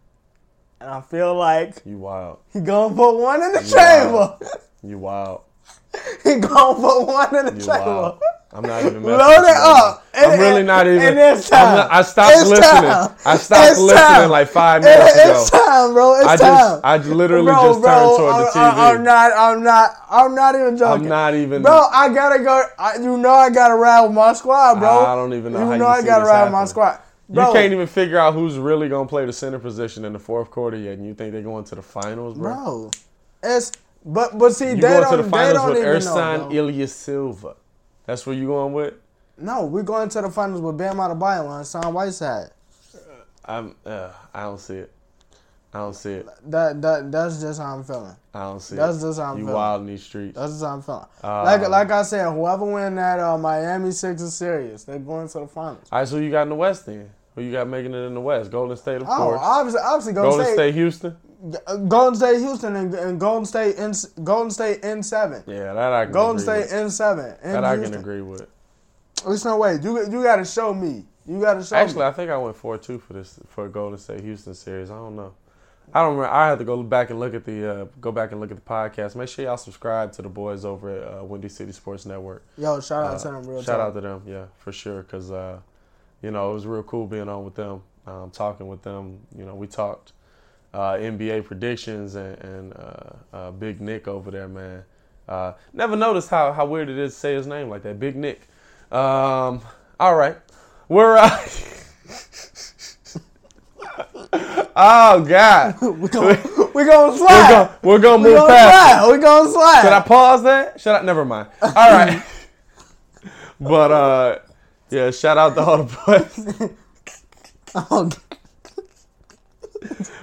And I feel like You wild. he gonna put one in the Wow. chamber. You wild. <laughs> he gonna put one in the You chamber. wild. I'm not even messing Load with it you up. I'm really not even. it's I'm time. not- I stopped It's listening. time. I stopped It's listening time. like five It- minutes it's ago. time, bro. It's I time. just, I literally bro, just bro, turned toward the TV. I, am not. I'm not. I'm not even joking. I'm not even. Bro, I gotta go. I, you know I gotta ride with my squad, bro. I don't even know You how you know I gotta ride with my squad. Bro, you can't even figure out who's really gonna play the center position in the fourth quarter yet, and you think they're going to the finals, bro? bro. It's but but see you they going to the finals with Ersan. Ilyasova. That's where you going with? No, we're going to the finals with Bam Adebayo Hassan Whiteside. I'm. Uh, I don't see it. I don't see it. That that that's just how I'm feeling. I don't see That's it. That's just how I'm you feeling. wild in these streets. That's just how I'm feeling. Uh, like like I said, whoever win that uh, Miami Sixers series, they're going to the finals. All right, so you got in the West then? Who you got making it in the West? Golden State, of Oh, course. obviously, obviously, Golden, Golden State, State, Houston. uh, Golden State, Houston, and, and Golden State in Golden State in seven. Yeah, that I can Golden agree State with. in seven. In That I can agree with. There's no way. You you got to show me. You got to show Actually, me. I think I went four two for this for Golden State Houston series. I don't know. I don't remember. I have to go back and look at the uh, go back and look at the podcast. Make sure y'all subscribe to the boys over at uh, Windy City Sports Network. Yo, shout out Uh, to them real shout talk. out to them, yeah, for sure. Because uh, you know it was real cool being on with them, um, talking with them. You know, we talked uh, NBA predictions and, and uh, uh, Big Nick over there, man. Uh, never noticed how, how weird it is to say his name like that, Big Nick. Um, all right, we're. <laughs> Uh, oh God, <laughs> we gonna, we gonna we're slide. gonna we're gonna move gonna past. it. slide. We gonna slide. Should I pause that? Should I? Never mind. All right. <laughs> but uh, yeah. Shout out to all the boys. Oh,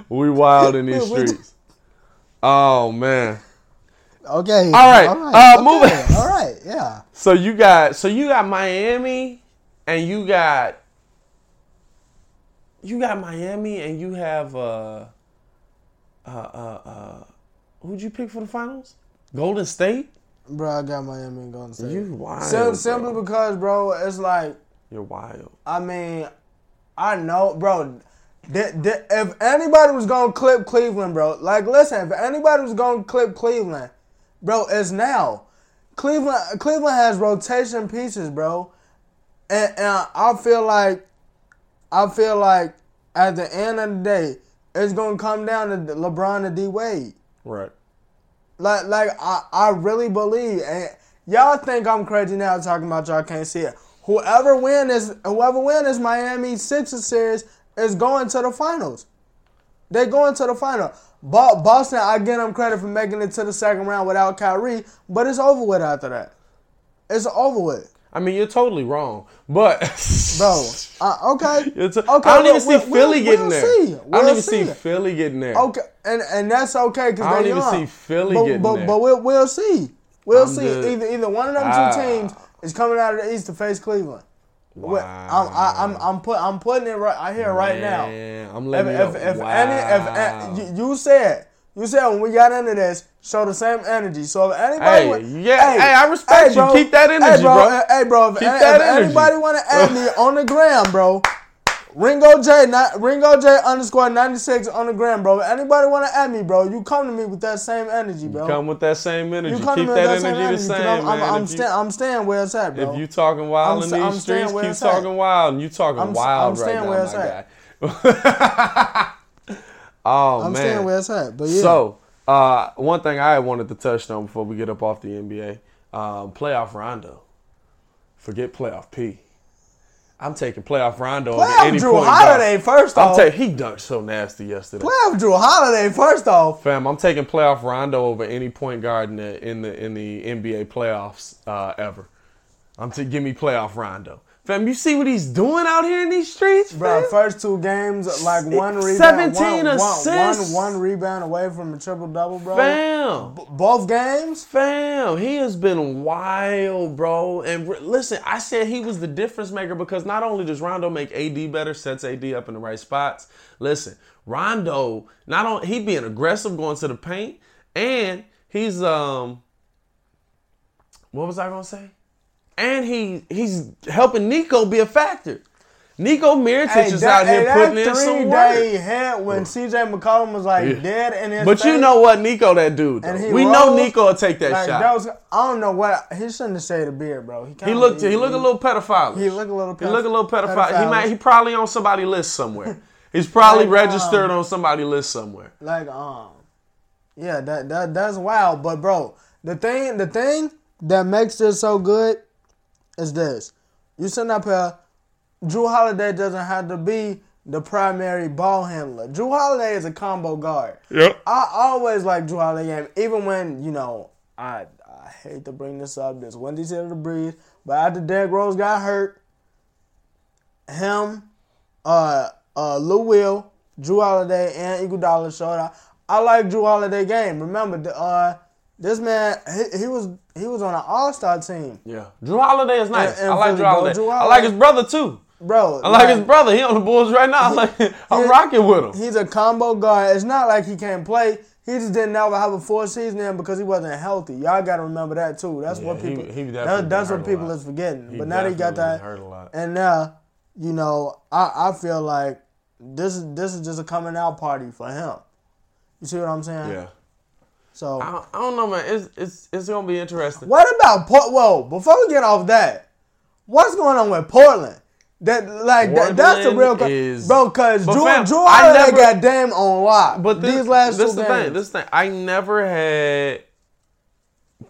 We wild in these <laughs> streets. Oh man. okay. All right, uh, moving- okay, All right. Yeah. So you got so you got Miami, and you got you got Miami, and you have uh uh uh uh who'd you pick for the finals? Golden State. Bro, I got Miami and Golden State. You wild. Sim- simply because, bro, it's like You're wild. I mean, I know, bro. th- th- if anybody was gonna clip Cleveland, bro, like listen, if anybody was gonna clip Cleveland, bro, it's now. Cleveland, Cleveland has rotation pieces, bro, and, and I feel like, I feel like at the end of the day, it's gonna come down to LeBron and D Wade. Right. Like, like I, I really believe, and y'all think I'm crazy now talking about y'all can't see it. Whoever win is whoever win is Miami Sixers series is going to the finals. They're going to the final. Boston, I give them credit for making it to the second round without Kyrie, but it's over with after that. It's over with, I mean, you're totally wrong, but bro. <laughs> Uh, okay, t- okay. I don't even see Philly getting there. I don't even see. Philly getting there. Okay, and and that's okay because. I don't even young. see Philly but, getting but, there. But we'll, we'll see. We'll I'm see. just- Either either one of them Ah. two teams is coming out of the East to face Cleveland. Well, I'm I, I'm I'm put I'm putting it right I here right now. I'm If letting if, you if know. any if Wow. you, you said you said when we got into this show the same energy. So if anybody Hey, wa- yeah, hey, I respect you. Keep that energy, hey, bro. bro. Hey, Hey, bro. If, Keep any- that if energy. anybody want to add <laughs> me on the gram, bro. Ringo J, not Ringo J underscore ninety six on the gram, bro. If anybody want to add me, bro, you come to me with that same energy, bro. Come with that same energy. you Keep to me that with that energy the same, I'm, I'm. I'm, if, you, I'm staying where it's at, bro. if you talking wild I'm in sta- these I'm streets, keep it's at. talking wild, and you talking I'm wild I'm staying right where now, it's my at. <laughs> oh I'm man. staying where it's at. But yeah. So, uh, one thing I wanted to touch on before we get up off the NBA, um, playoff Rondo. Forget playoff P. I'm taking playoff Rondo over playoff any Jrue point Holiday guard. first I'm off. taking he dunked so nasty yesterday. playoff Jrue Holiday first off. Fam, I'm taking playoff Rondo over any point guard in the in the in the NBA playoffs uh, ever. I'm to give me playoff Rondo. Fam, you see what he's doing out here in these streets, Bro, first two games, like one rebound, 17 one, one- assists. one- one rebound away from a triple double, bro. Fam. B- both games. Fam, he has been wild, bro. And re- listen, I said he was the difference maker because not only does Rondo make AD better, sets AD up in the right spots. Listen, Rondo, not only he being aggressive going to the paint, and he's um, what was I gonna say? And he he's helping Nico be a factor. Nico Mirotic is that- out here hey, putting in some three work. day hit when CJ McCollum was like Yeah. dead in his But you know what, Nico, that dude. and though. he We know Nico will take that like, shot. That was, I don't know what he shouldn't have shaved a beard, bro. He, He looked. He looked a little pedophile. He looked a little. He look a little pedophile. He might. He probably on somebody list somewhere. <laughs> He's probably Like, um, registered on somebody list somewhere. like um yeah that that that's wild but bro the thing the thing that makes this so good is this you sitting up here jrue holiday doesn't have to be the primary ball handler jrue holiday is a combo guard Yep. i always like jrue holiday game even when you know i i hate to bring this up this wendy's here to breathe but after Derrick Rose got hurt him uh, uh, Lou Will, Jrue Holiday, and Iguodala showed out. I like Jrue Holiday game. Remember, the, uh, this man, he, he was he was on an All Star team, Yeah. Jrue Holiday is nice. And- and I like Jrue Holiday. Jrue I like his brother too. bro. I like his brother. He on the Bulls right now. <laughs> I'm like, I'm he- rocking with him. He's a combo guard. It's not like he can't play. He just didn't ever have a full season in because he wasn't healthy. Y'all got to remember that too. That's Yeah, what people. he definitely that- that's what people is forgetting. He but now that he got that, hurt a lot. and now you know, I, I feel like this is this is just a coming out party for him. You see what I'm saying? Yeah. So I don't, I don't know, man. It's it's it's gonna be interesting. What about Port? Whoa! Before we get off that, what's going on with Portland? That like that, that's the real is- bro. Because But Jrue, fam, Jrue I never- got Dame on lock. But this, these last this two the games, thing. This thing. I never had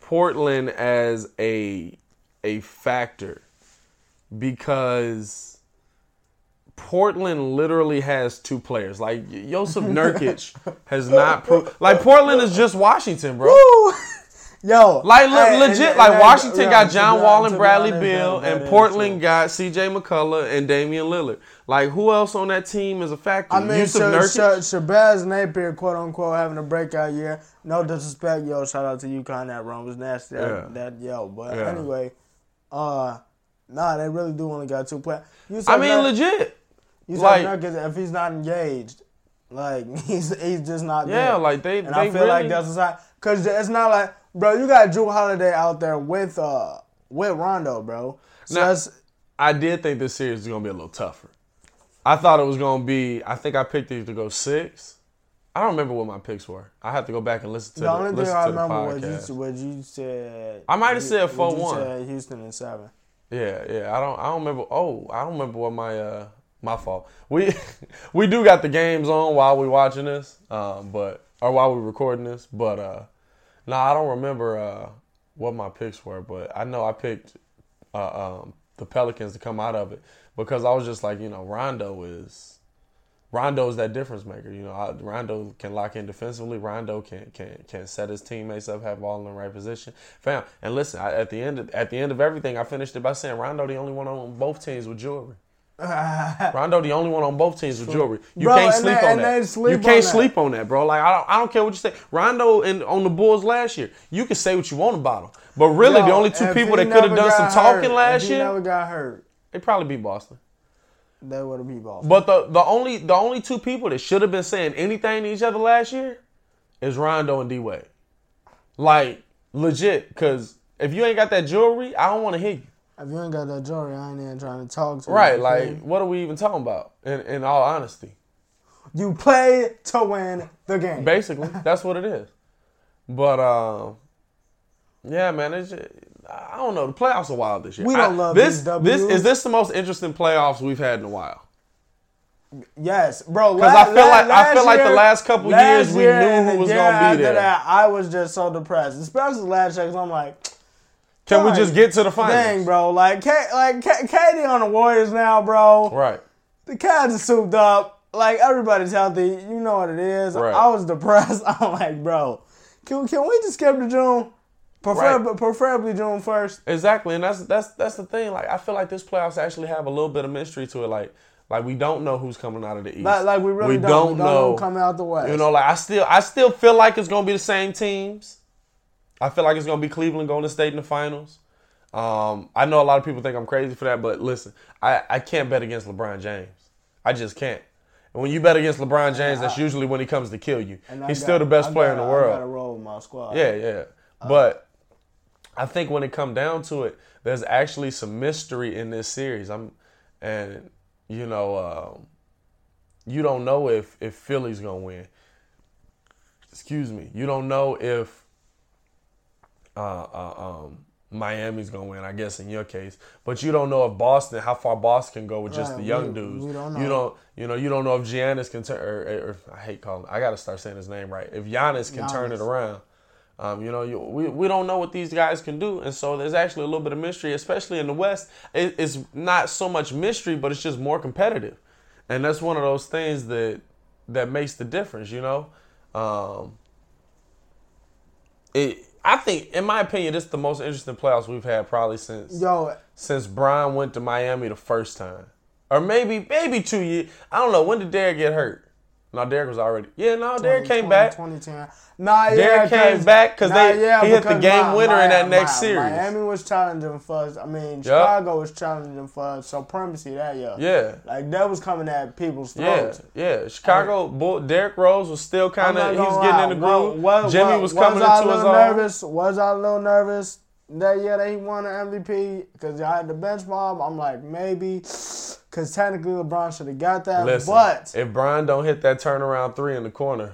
Portland as a a factor because Portland literally has two players. Like Jusuf Nurkic has not proved. Like Portland is just Washington, bro. Woo! <laughs> Yo, Like hey, legit, and- like and- Washington got John Wall and Bradley Beal, that- that and Portland got C.J. McCollum and Damian Lillard. Like who else on that team is a factor? I mean, Jusuf Sh- Nurkic. Sh- Shabazz Napier, quote unquote, having a breakout year. No disrespect, yo. Shout out to UConn. That run was nasty. That, Yeah. that yo. But Yeah. anyway, uh, nah, they really do only got two players. I mean, legit. You like- if he's not engaged, like <laughs> he's he's just not. Yeah, there. like they. and they I feel really, like that's sign because it's not like, bro, you got Jrue Holiday out there with uh with Rondo, bro. So Now- I did think this series was gonna be a little tougher. I thought it was gonna be. I think I picked it to go six. I don't remember what my picks were. I have to go back and listen to the the, only thing I remember was you, what you said. I might have said you 4-1. Houston and seven. Yeah, yeah. I don't. I don't remember. Oh, I don't remember what my uh my fault. We <laughs> we do got the games on while we watching this, um, but or while we recording this, but uh, no, I don't remember uh what my picks were, but I know I picked uh, um the Pelicans to come out of it because I was just like, you know, Rondo is. Rondo is that difference maker. You know, I, Rondo can lock in defensively. Rondo can can can set his teammates up, have all in the right position. Fam, and listen, I, at the end of, at the end of everything, I finished it by saying Rondo the only one on both teams with jewelry. <laughs> Rondo the only one on both teams with jewelry. You Bro, can't sleep they- on that. sleep you on can't that. sleep on that, bro. Like I don't, I don't care what you say. Rondo and on the Bulls last year, you can say what you want about him, but really the only two people that could have done some got talking last year, never got hurt. they probably beat Boston. They would have beat Boston. But the the only the only two people that should have been saying anything to each other last year is Rondo and D Wade. Like legit, because if you ain't got that jewelry, I don't want to hear you. If you ain't got that jewelry, I ain't even trying to talk to you. Right? Like, what are we even talking about? In in all honesty, you play to win the game. basically, <laughs> that's what it is. But um, yeah, man, it's just, I don't know. The playoffs are wild this year. We don't I- love this. This is this the most interesting playoffs we've had in a while. Yes, bro. Because I feel like- I feel like the last couple years we year knew who was gonna be after there. That, I was just so depressed, especially last year. Cause I'm like, Can we just get to the finals? dang, bro. Like, like K- KD on the Warriors now, bro. Right. The Cavs are souped up. Like everybody's healthy. You know what it is. Right. I was depressed. <laughs> I'm like, bro, can can we just skip to June? Preferably, preferably June first. Exactly, and that's that's that's the thing. Like I feel like this playoffs actually have a little bit of mystery to it. Like like we don't know who's coming out of the east. Like, like we really don't, we don't know who coming out the west. You know, like I still I still feel like it's gonna be the same teams. I feel like it's gonna be Cleveland, Golden State in the finals. Um, I know a lot of people think I'm crazy for that, but listen, I, I can't bet against LeBron James. I just can't. And when you bet against LeBron James, that's usually when he comes to kill you. He's got, still the best I player in the world. I got roll with my squad. Yeah, yeah. Uh, but I think when it come down to it, there's actually some mystery in this series. I'm, and you know, um, you don't know if if Philly's gonna win. Excuse me. You don't know if uh, uh, um, Miami's gonna win. I guess in your case, but you don't know if Boston, how far Boston can go with just Right, the young we- dudes. we don't know. You don't. You know. You don't know if Giannis can turn. Or, or, I hate calling. I gotta start saying his name right. If Giannis can turn it around. Um, you know, you, we, we don't know what these guys can do, and so there's actually a little bit of mystery, especially in the West. It, it's not so much mystery, but it's just more competitive, and that's one of those things that that makes the difference. You know, um, it. I think, in my opinion, this is the most interesting playoffs we've had probably since Yo, since Brian went to Miami the first time, or maybe maybe two years. I don't know when did Derrick get hurt. No, Derrick was already. Yeah, no, Derrick came 20, back. 2010. Nah, yeah, Derrick came back 'cause they- he hit the game Mi- winner in that Mi- next series. Miami was challenging for. us. I mean, Chicago was challenging for supremacy that year. Yeah. like that was coming at people's Yeah, throats. yeah. yeah. Chicago, Bull, Derrick Rose was still kind of. He's gonna getting in the lie. groove. Wa- wa- Jimmy wa- was coming I a into his own. nervous? Was I a little nervous that year that he won the MVP because I had the bench mob? I'm like maybe because technically LeBron should have got that, Listen, but if Brian don't hit that turnaround three in the corner,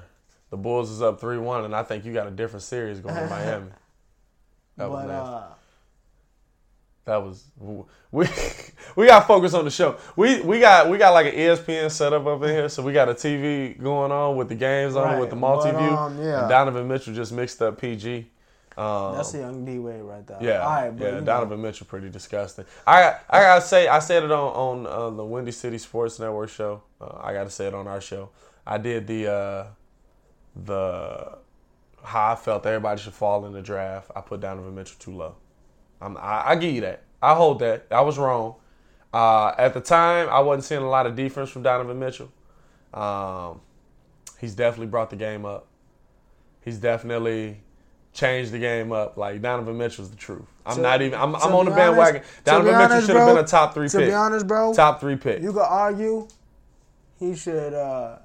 the Bulls is up three one, and I think you got a different series going to <laughs> Miami. That was but nasty. uh, That was we <laughs> we got focus on the show. We we got we got like an ESPN setup up in here, so we got a TV going on with the games on Right, with the multi view. um, yeah. Donovan Mitchell just mixed up PG. Um, that's a young D Wade right there. yeah, right, but yeah. you know. Donovan Mitchell pretty disgusting. I I gotta say I said it on on uh, the Windy City Sports Network show. Uh, I gotta say it on our show. I did the uh, the how I felt everybody should fall in the draft. I put Donovan Mitchell too low. I'm, I, I give you that. I hold that. I was wrong. Uh, at the time, I wasn't seeing a lot of defense from Donovan Mitchell. Um, he's definitely brought the game up. He's definitely changed the game up. Like Donovan Mitchell's the truth. I'm To- not even. I'm, I'm on the be bandwagon. Donovan be Mitchell should have been a top three to pick. To be honest, bro, top three pick. You could argue he should uh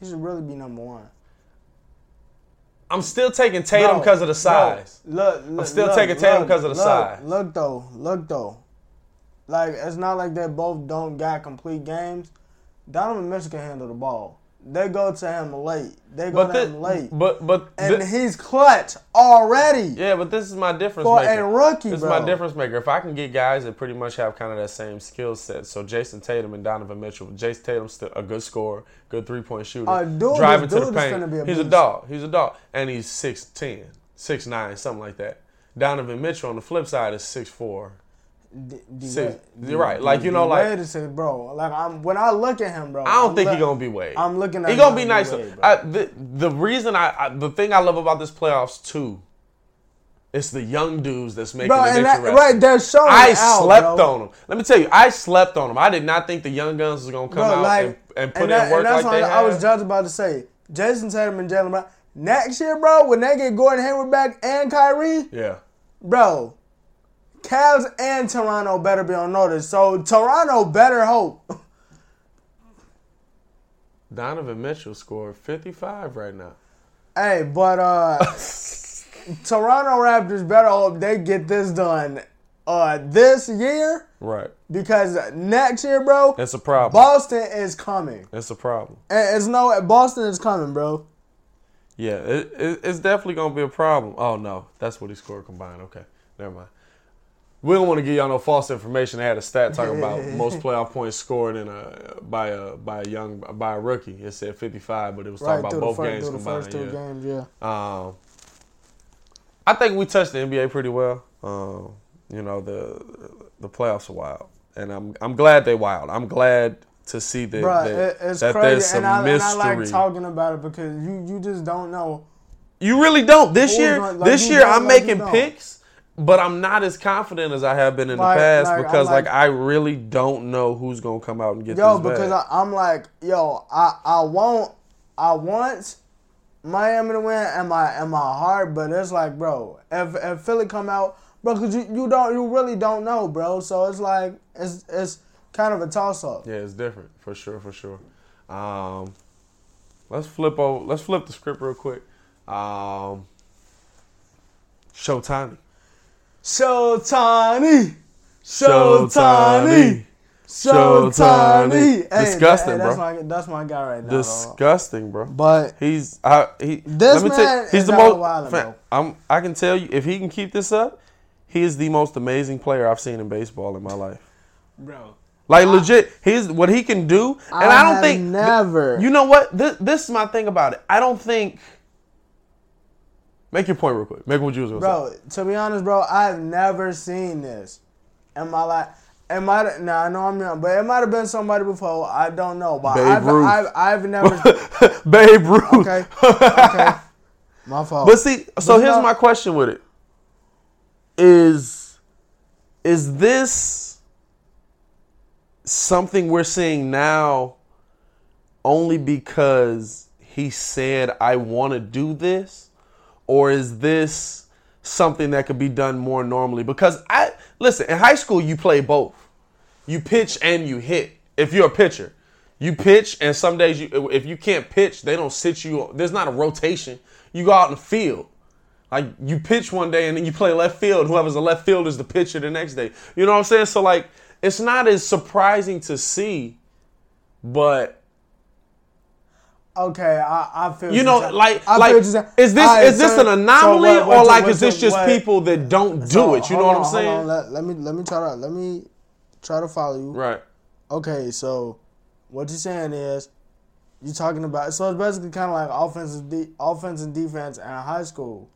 he should really be number one. I'm still taking Tatum because of the bro, size. look, look, I'm still look, taking Tatum because of the size. Look though, look though. Like it's not like they both don't got complete games. Donovan Mitchell can handle the ball. They go to him late. They go But to him late. but but and he's clutch already. Yeah, but this is my difference For a rookie, this bro. is my difference maker. If I can get guys that pretty much have kind of that same skill set, so Jayson Tatum and Donovan Mitchell. Jayson Tatum's still a good scorer, good three point shooter, Uh, dude driving to the dude paint. a he's a dog. He's a dog, and he's 6'10", 6'9", something like that. Donovan Mitchell on the flip side is 6'4". D- D- Wade- you're right. Like, you know, D- like- Wade bro. Like I'm when I look at him, bro. I don't I'm think look- he's gonna be Wade. I'm looking at he gonna be nice. Wade, bro. I, the the reason I, I the thing I love about this playoffs too, it's the young dudes that's making Bro, it and that, right, they're showing I out, slept bro. on them. Let me tell you, I slept on them. I did not think the young guns was gonna come Bro, out like, and, and put and in work and that's like they what I was just about to say. Jayson Tatum and Jaylen Brown. Next year, bro, when they get Gordon Hayward back and Kyrie, yeah, bro, Cavs and Toronto better be on notice. So Toronto better hope. <laughs> Donovan Mitchell scored 55 right now. hey, but uh <laughs> Toronto Raptors better hope they get this done uh this year Right, because next year, bro, it's a problem. Boston is coming. That's a problem. And it's no Boston is coming, bro. Yeah, it, it, it's definitely gonna be a problem. Oh no, that's what he scored combined. Okay, never mind. We don't want to give y'all no false information. They had a stat talking about <laughs> most playoff points scored in a by a by a young by a rookie. It said 55, but it was talking Right about both first, games combined. first two yeah. games, yeah. Um, I think we touched the NBA pretty well. Um, you know the the playoffs are wild, and I'm I'm glad they wild. I'm glad to see that, Bro, that, it, it's that crazy, there's some and I, and I like talking about it because you you just don't know You really don't. This year, like, this year I'm like, making picks, but I'm not as confident as I have been in Like- the past like, because like, like- I really don't know who's gonna come out and get Yo, this Yo, because. I, I'm like, yo, I I want I want Miami to win and my and my heart, but it's like, bro, if if Philly come out, bro, because you, you don't you really don't know, bro. So it's like it's it's kind of a toss up. yeah, it's different for sure, for sure. Um, let's flip over. Let's flip the script real quick. Um, Showtime. So tiny, so tiny, so tiny. Hey, Disgusting, hey, that's bro. My, that's my guy right now. Disgusting, bro. But He's I, he. This let me man tell you, he's the most. of wildin', fam, bro. I'm. I can tell you if he can keep this up, he is the most amazing player I've seen in baseball in my life. bro, Like legit, he's what he can do, and I, don't have think never. You know what? This, this is my thing about it. I don't think. Make your point real quick. Make what you was gonna Bro, to be honest, bro, I've never seen this in my life. It might now I know I'm young, but it might have been somebody before. I don't know, but Babe I've, Ruth. I've I've never. <laughs> Babe Ruth. okay, okay, <laughs> my fault. But see, so But here's know- my question with it. Is is this something we're seeing now only because he said I want to do this or is this something that could be done more normally because I listen, in high school you play both. You pitch and you hit. If you're a pitcher, you pitch and some days you if you can't pitch, they don't sit you there's not a rotation. You go out in the field. Like you pitch one day and then you play left field. Whoever's the left field is the pitcher the next day. You know what I'm saying? So like, it's not as surprising to see, but okay, I, I feel you know, like, I like, is this Alright, is this so- an so anomaly what- what or like what is this just people that don't do so, it? You know what on, I'm saying? let, let me let me try to let me try to follow you. Right. Okay, so what you're saying is you're talking about so it's basically kind of like offensive de- offense and defense in high school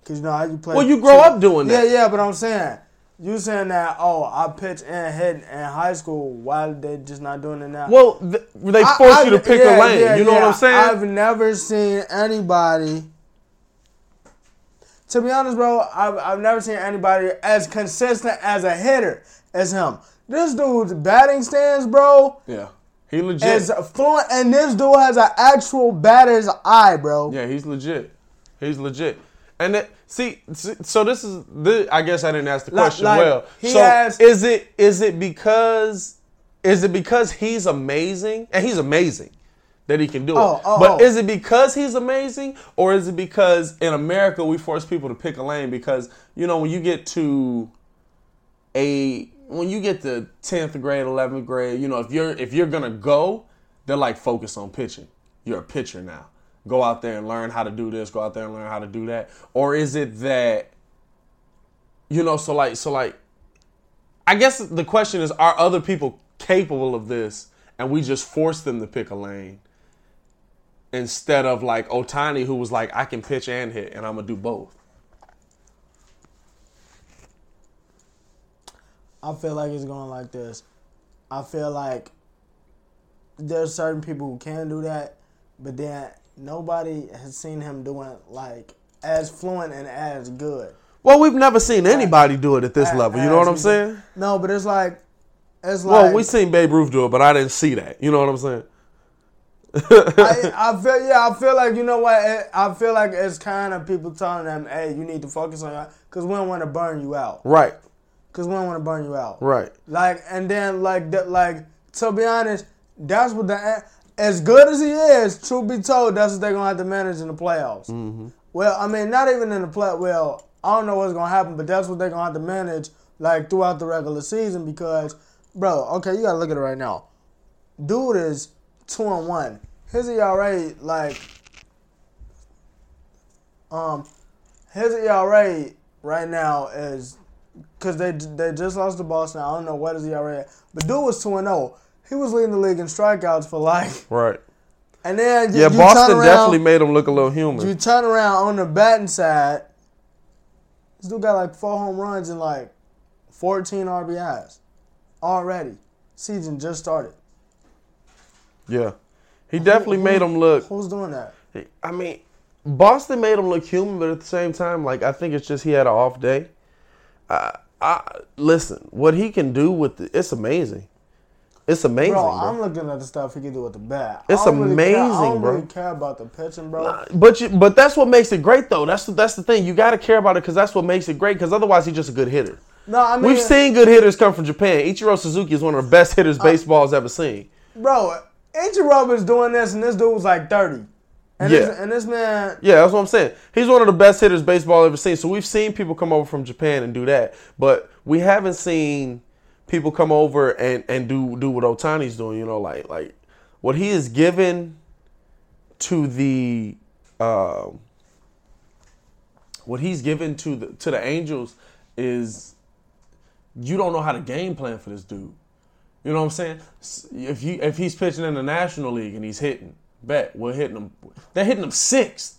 because you know how you play. Well, you grow up doing that. Yeah, yeah, but I'm saying you saying that oh I pitch and hit in high school. Why they just not doing it now? Well, th- they force I- you to pick yeah, a lane. yeah, you know what. I'm saying? I've never seen anybody. To be honest, bro, I've, I've never seen anybody as consistent as a hitter as him. This dude's batting stance, bro, yeah. He legit. is fluent, and this dude has an actual batter's eye, bro. Yeah, he's legit. He's legit. And that, see, so this is this, I guess I didn't ask the question like, well. he so has- is it is it because is it because he's amazing and he's amazing that he can do Oh, it? oh, but oh. is it because he's amazing or is it because in America we force people to pick a lane because you know when you get to a when you get to 10th grade 11th grade you know if you're if you're gonna go they're like focus on pitching you're a pitcher now go out there and learn how to do this go out there and learn how to do that or is it that you know so like so like i guess the question is are other people capable of this and we just force them to pick a lane instead of like otani who was like i can pitch and hit and i'm gonna do both I feel like it's going like this. I feel like there's certain people who can do that, but then nobody has seen him doing like as fluent and as good. Well, we've never seen anybody do it at this As- level. You know what I'm saying? No, but it's like it's like. Well, we seen Babe Ruth do it, but I didn't see that. You know what I'm saying? <laughs> I, I feel yeah, I feel like you know what it, I feel like it's kind of people telling them, hey, you need to focus on that because we don't want to burn you out Right, because we don't want to burn you out. right. Like and then like that like to be honest, that's what the as good as he is. Truth be told, that's what they're gonna have to manage in the playoffs. Mm-hmm. Well, I mean, not even in the play. Well, I don't know what's gonna happen, but that's what they're gonna have to manage like throughout the regular season because, bro, okay, you gotta look at it right now. Dude is two and one. His ERA like, um, his ERA right now is because they they just lost to Boston. I don't know what his ERA, but dude was two and zero. He was leading the league in strikeouts for like, <laughs> Right. and then you, Yeah, you Boston around, definitely made him look a little human. You turn around on the batting side. This dude got like four home runs and like 14 RBIs already. Season just started. yeah. He definitely made him look. Who's doing that? I mean, Boston made him look human, but at the same time, like I think it's just he had an off day. I, I listen, what he can do with the, it's amazing. It's amazing, Bro, bro. I'm looking at the stuff he can do with the bat. It's I don't really care- I amazing, don't bro. really care about the pitching, bro. But you, but that's what makes it great, though. That's that's the thing. You got to care about it because that's what makes it great. Because otherwise, he's just a good hitter. No, I mean, We've seen good hitters come from Japan. Ichiro Suzuki is one of the best Uh, hitters baseball's ever seen. bro, Ichiro is doing this, and this dude was like 30. And, Yeah. this, and this man, Yeah, that's what I'm saying. He's one of the best hitters baseball ever seen. So we've seen people come over from Japan and do that, but we haven't seen people come over and, and do do what Otani's doing. You know, like like what he is given to the um, what he's given to the to the Angels is you don't know how to game plan for this dude. You know what I'm saying? If you if he's pitching in the National League and he's hitting, bet we're hitting him. They're hitting him sixth.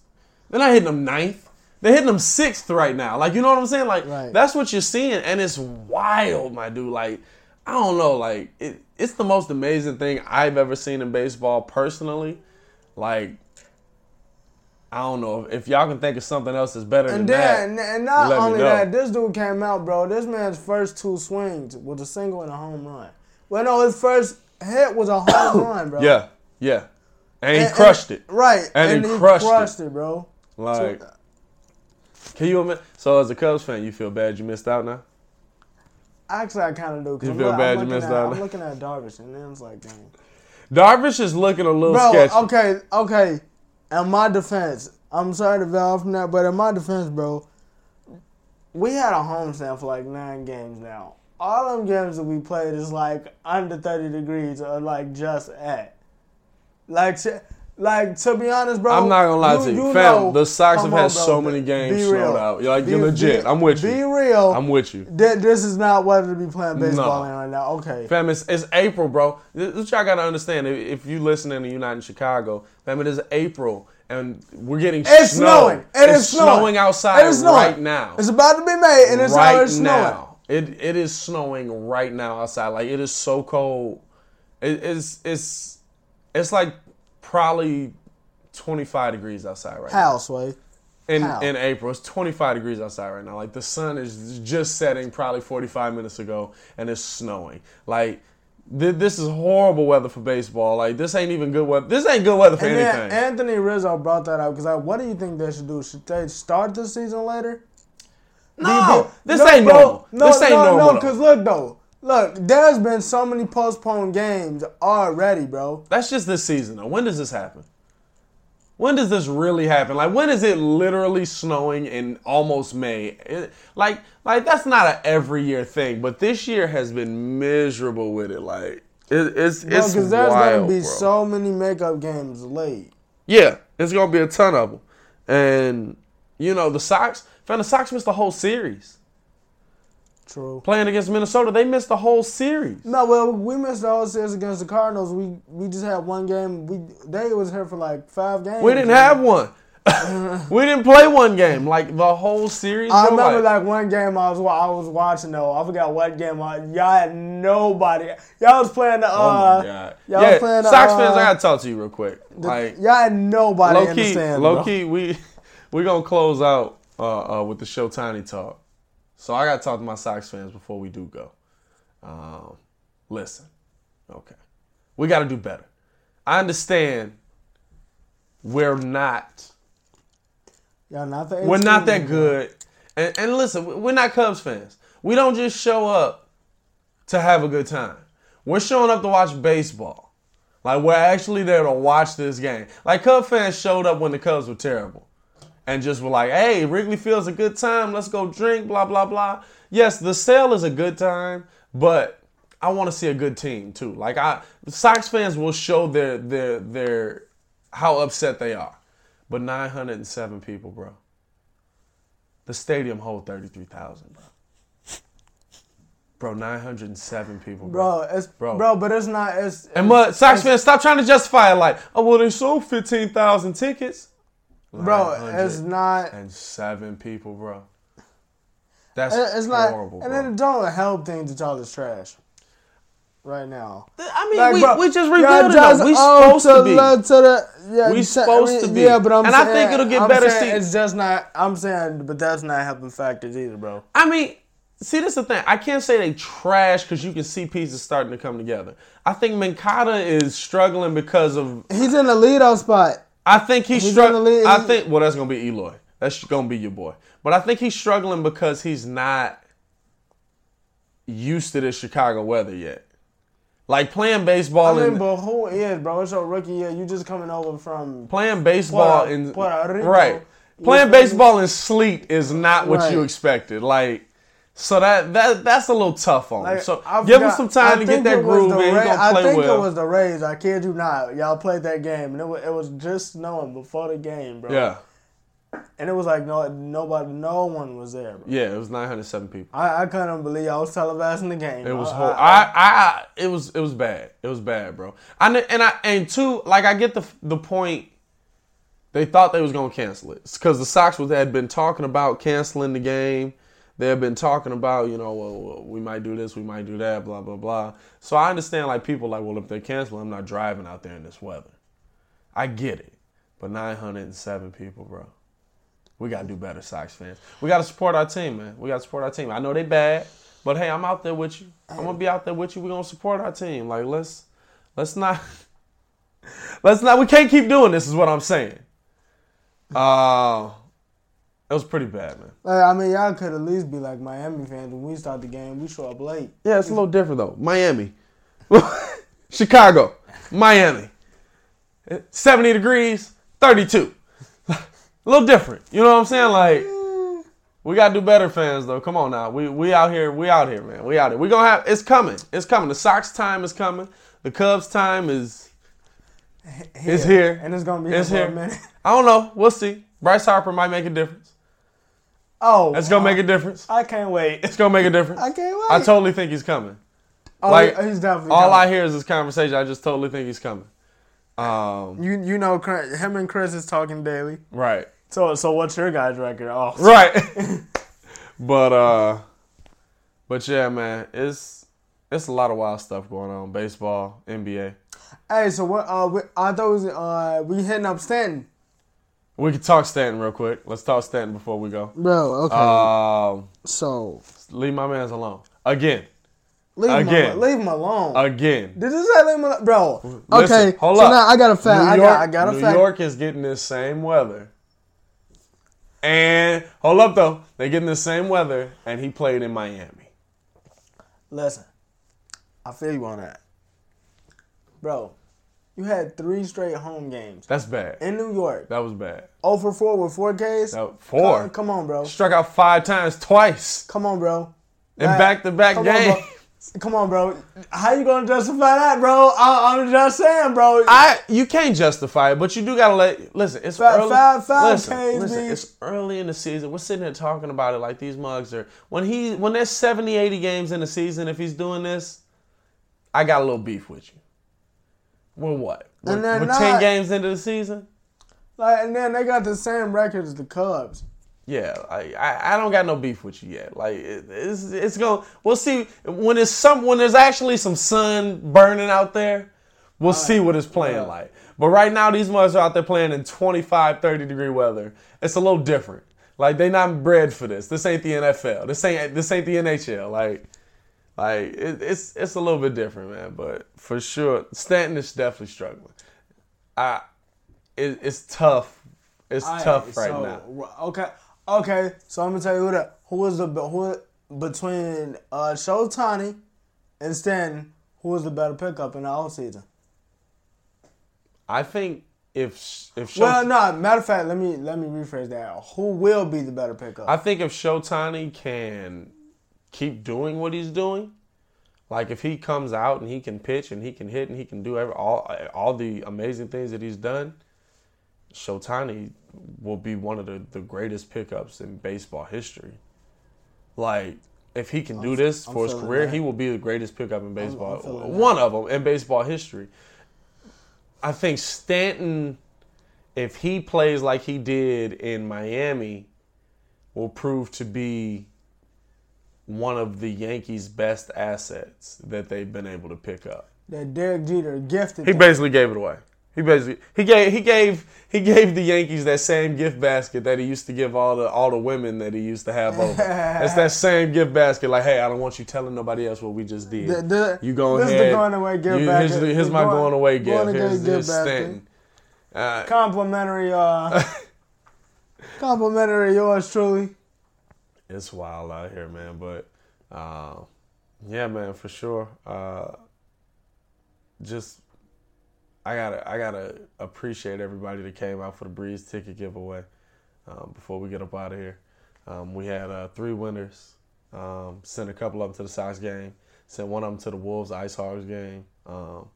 They're not hitting him ninth. They're hitting him sixth right now. Like you know what I'm saying? Like Right. that's what you're seeing, and it's wild, my dude. Like I don't know, like it, it's the most amazing thing I've ever seen in baseball personally. Like I don't know if y'all can think of something else that's better and than that. and not only that, this dude came out, bro. This man's first two swings was a single and a home run. Well, no, his first hit was a home <coughs> run, bro. Yeah, yeah, and he crushed and- it. Right. And he crushed it. it. bro. Like, can you admit? So as a Cubs fan, you feel bad you missed out now? Actually, I kind of do. You I'm feel look- bad I'm you looking missed at, out? I'm looking at Darvish, and then it's like, dang. Darvish is looking a little Bro, sketchy. okay, okay. In my defense, I'm sorry to veil from that, but in my defense, bro, we had a homestand for like nine games now. All them games that we played is like under 30 degrees or like just at. Like, like to be honest, bro. I'm not gonna lie to you, fam. know- the Sox have had bro, so many games snowed out. You're like, Be- you're legit. be- I'm with you. Be real. I'm with you. Th- This is not weather to be playing baseball No. in right now. Okay. Fam, it's, it's April, bro. This this y'all gotta understand. If, if you listening and you're not in Chicago, fam, it is April, and we're getting It's snow. snowing. It it's is snowing. outside It is snowing. right now. It's about to be May, and it's right already snowing. now. It it is snowing right now outside. Like it is so cold. It, it's it's it's like probably 25 degrees outside right now. How, Sway? In how? in April, it's 25 degrees outside right now. Like the sun is just setting probably 45 minutes ago, and it's snowing. Like th- this is horrible weather for baseball. Like this ain't even good weather. This ain't good weather for And anything. Anthony Rizzo brought that up because like, what do you think they should do? Should they start the season later? no, this No, ain't bro. normal. No, this ain't no, normal. no. Because look though, look, there's been so many postponed games already, bro. That's just this season though. When does this happen? When does this really happen? Like when is it literally snowing in almost May? It- like like that's not a every year thing, but this year has been miserable with it. Like it, it's Bro, it's because there's wild, gonna be bro. so many makeup games late. Yeah, it's gonna be a ton of them, and you know the Sox. Fan, the Sox missed the whole series True. playing against Minnesota. They missed the whole series. No, well, we missed the whole series against the Cardinals. We we just had one game. We they was here for like five games. We didn't have one. <laughs> we didn't play one game like the whole series. I bro, remember like- like one game I was wa- I was watching though. I forgot what game. I, y'all had nobody. Y'all was playing the. Uh, Oh my god! Y'all Yeah, was playing the. Sox uh, fans, I gotta talk to you real quick. Like y'all had nobody low in the key, low bro. key, we <laughs> we gonna close out uh, uh, with the show Tiny Talk. So I gotta talk to my Sox fans before we do go. Um, listen, okay, we gotta do better. I understand we're not Y'all not the. we're not that good. And, and listen, we're not Cubs fans. We don't just show up to have a good time. We're showing up to watch baseball. Like we're actually there to watch this game. Like Cub fans showed up when the Cubs were terrible. And just were like, hey, Wrigley Field's a good time. Let's go drink, blah, blah, blah. Yes, the sale is a good time, but I want to see a good team too. Like I Sox fans will show their their their how upset they are. But 907 people, bro. The stadium hold 33,000, bro. Bro, 907 people, bro. bro. It's Bro. bro. but it's not. It's And but Sox fans, stop trying to justify it like, oh well, they sold 15,000 tickets. Bro. It's not. And seven people, bro. That's It's not. horrible, and bro. then don't help things that y'all is trash. Right now. I I mean, Like, we, bro, we just y'all rebuilding just them. We own supposed to be. to the, yeah, We sa- supposed to be. Yeah, but I'm And I think it'll get I'm better see- It's just not. I'm saying, but that's not helping factors either, bro. I mean, see, this is the thing. I can't say they trash because you can see pieces starting to come together. I think Moncada is struggling because of. He's in the lead-off spot. I think he's, He's struggling. in I think well, that's gonna be Eloy. That's gonna be your boy. But I think he's struggling because he's not used to the Chicago weather yet. Like playing baseball I mean, and but who is, bro? It's your rookie year. You just coming over from. playing baseball Puerto- in Puerto Rico. right. Playing baseball in sleet is not what you expected. Like so that that that's a little tough on him. Like, So I give him some time I to get that groove in. Ra- I think well. it was the Rays. I kid you not. Y'all played that game, and it was, it was just snowing before the game, bro. yeah. And it was like no, nobody, no one was there, bro. Yeah, it was 907 people. I, I couldn't believe I was televising the game. It was I, I, I, it was it was bad. It was bad, bro. I and I and two like I get the the point. They thought they was gonna cancel it because the Sox was had been talking about canceling the game. They had been talking about you know well, we might do this, we might do that, blah blah blah. So I understand like people like well if they cancel, I'm not driving out there in this weather. I get it, but 907 people, bro. We gotta do better, Sox fans. We gotta support our team, man. We gotta support our team. I know they bad, but hey, I'm out there with you. I'm gonna be out there with you. We're gonna support our team. Like let's let's not <laughs> let's not we can't keep doing this, is what I'm saying. Uh it was pretty bad, man. like, I mean, y'all could at least be like Miami fans. When we start the game, we show up late. Yeah, it's a little different though. Miami. <laughs> Chicago. Miami. 70 degrees, 32. <laughs> a little different. You know what I'm saying? Like we gotta do better, fans. Though, come on now. We we out here. We out here, man. We out here. We gonna have. It's coming. It's coming. The Sox time is coming. The Cubs time is is here. and it's gonna be It's here here. minute. I don't know. We'll see. Bryce Harper might make a difference. Oh, It's gonna make a difference. I can't wait. It's gonna make a difference. <laughs> I can't wait. I totally think he's coming. Oh, like, he's definitely All I hear is this conversation. I just totally think he's coming. Um, You you know, him and Kris is talking daily. right. So so what's your guys' record? Oh, <laughs> Right. but uh but yeah, man, it's it's a lot of wild stuff going on. Baseball, NBA. Hey, so what? Uh, we, I thought it was, uh, we hitting up Stanton, We can talk Stanton real quick. Let's talk Stanton before we go. bro. Okay, Um so leave my man's alone. Again. leave him, again. alone. leave him alone. Again. Did you say leave him alone, bro? Listen, okay, hold so up. now I got a fact. New I York, got I got a New fact. York is getting this same weather. And hold up though. They're getting the same weather and he played in Miami. Listen, I feel you on that, bro. You had three straight home games That's bad. in New York. That was bad. 0 for 4 with 4 Ks. That- four? Come, come on, bro. Struck out five times twice. Come on, bro. In back-to-back come on, bro. games. <laughs> Come on, bro. How you gonna justify that, bro? I, I'm just saying, bro. I you can't justify it, but you do gotta let listen. It's Five- early. five- five listen, Ks, listen, B. it's early in the season. We're sitting here talking about it like these mugs are. When he when there's 70, 80 games in the season, if he's doing this, I got a little beef with you. We're what? We're, And we're ten games into the season. like, and then they got the same record as the Cubs. Yeah, I, I I don't got no beef with you yet. Like it, it's it's going. We'll see when it's some when there's actually some sun burning out there. We'll see what it's playing yeah. like. But right now these mugs are out there playing in 25, 30 degree weather. It's a little different. Like they not bred for this. This ain't the NFL. This ain't this ain't the NHL. Like like it, it's it's a little bit different, man. But for sure, Stanton is definitely struggling. I it, it's tough. It's tough right so, now. Okay, okay. So I'm gonna tell you who the who was the who between uh Showtani and Stanton. Who was the better pickup in the offseason? I think if if Show, Well, no. Matter of fact, let me let me rephrase that. Who will be the better pickup? I think if Showtani can keep doing what he's doing, like if he comes out and he can pitch and he can hit and he can do every, all all the amazing things that he's done, Showtani will be one of the, the greatest pickups in baseball history. Like if he can do this I'm for his career, that. he will be the greatest pickup in baseball. that. one of them in baseball history. I think Stanton, if he plays like he did in Miami, will prove to be one of the Yankees' best assets that they've been able to pick up. that Derek Jeter gifted. He them. basically gave it away. He basically he gave he gave he gave the Yankees that same gift basket that he used to give all the all the women that he used to have over. <laughs> it's that same gift basket. Like, hey, I don't want you telling nobody else what we just did. The- the- you go this is the going away gift you- basket. Here's, here's my going- going away gift. going Here's gift this thing. Uh, complimentary. Uh, <laughs> complimentary. Yours truly. It's wild out here, man. But uh, yeah, man, for sure. Uh, just I gotta I gotta appreciate everybody that came out for the Breeze ticket giveaway. Um, before we get up out of here, um, we had uh, three winners. Um, sent a couple of them to the Sox game. Sent one of them to the Wolves Ice Hogs game. Um,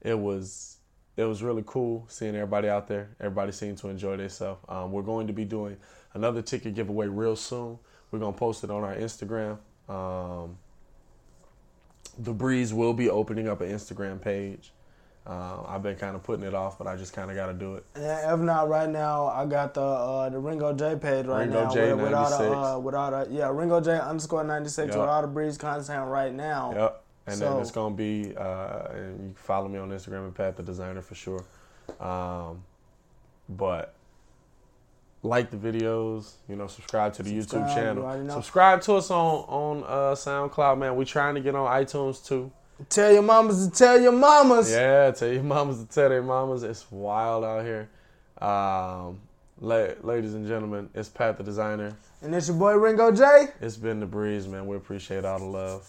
it was it was really cool seeing everybody out there. Everybody seemed to enjoy themselves. Um, we're going to be doing another ticket giveaway real soon. We're gonna post it on our Instagram. Um, the Breeze will be opening up an Instagram page. Uh, I've been kind of putting it off, but I just kind of got to do it. Yeah, if not right now, I got the uh, the Ringo J page right Ringo now J with, with all the uh, with all the yeah Ringo J underscore ninety six Yup. with all the breeze content right now. Yep. And then it's gonna be, uh, you can follow me on Instagram and Pat the Designer for sure. Um, but like the videos, you know, subscribe to the YouTube Subscribe, you channel. Subscribe to us on on uh, SoundCloud, man. We're trying to get on iTunes too. Tell your mamas to tell your mamas. Yeah, tell your mamas to tell their mamas. It's wild out here. Um, la- ladies and gentlemen, it's Pat the Designer. And it's your boy Ringo J. It's been the breeze, man. We appreciate all the love.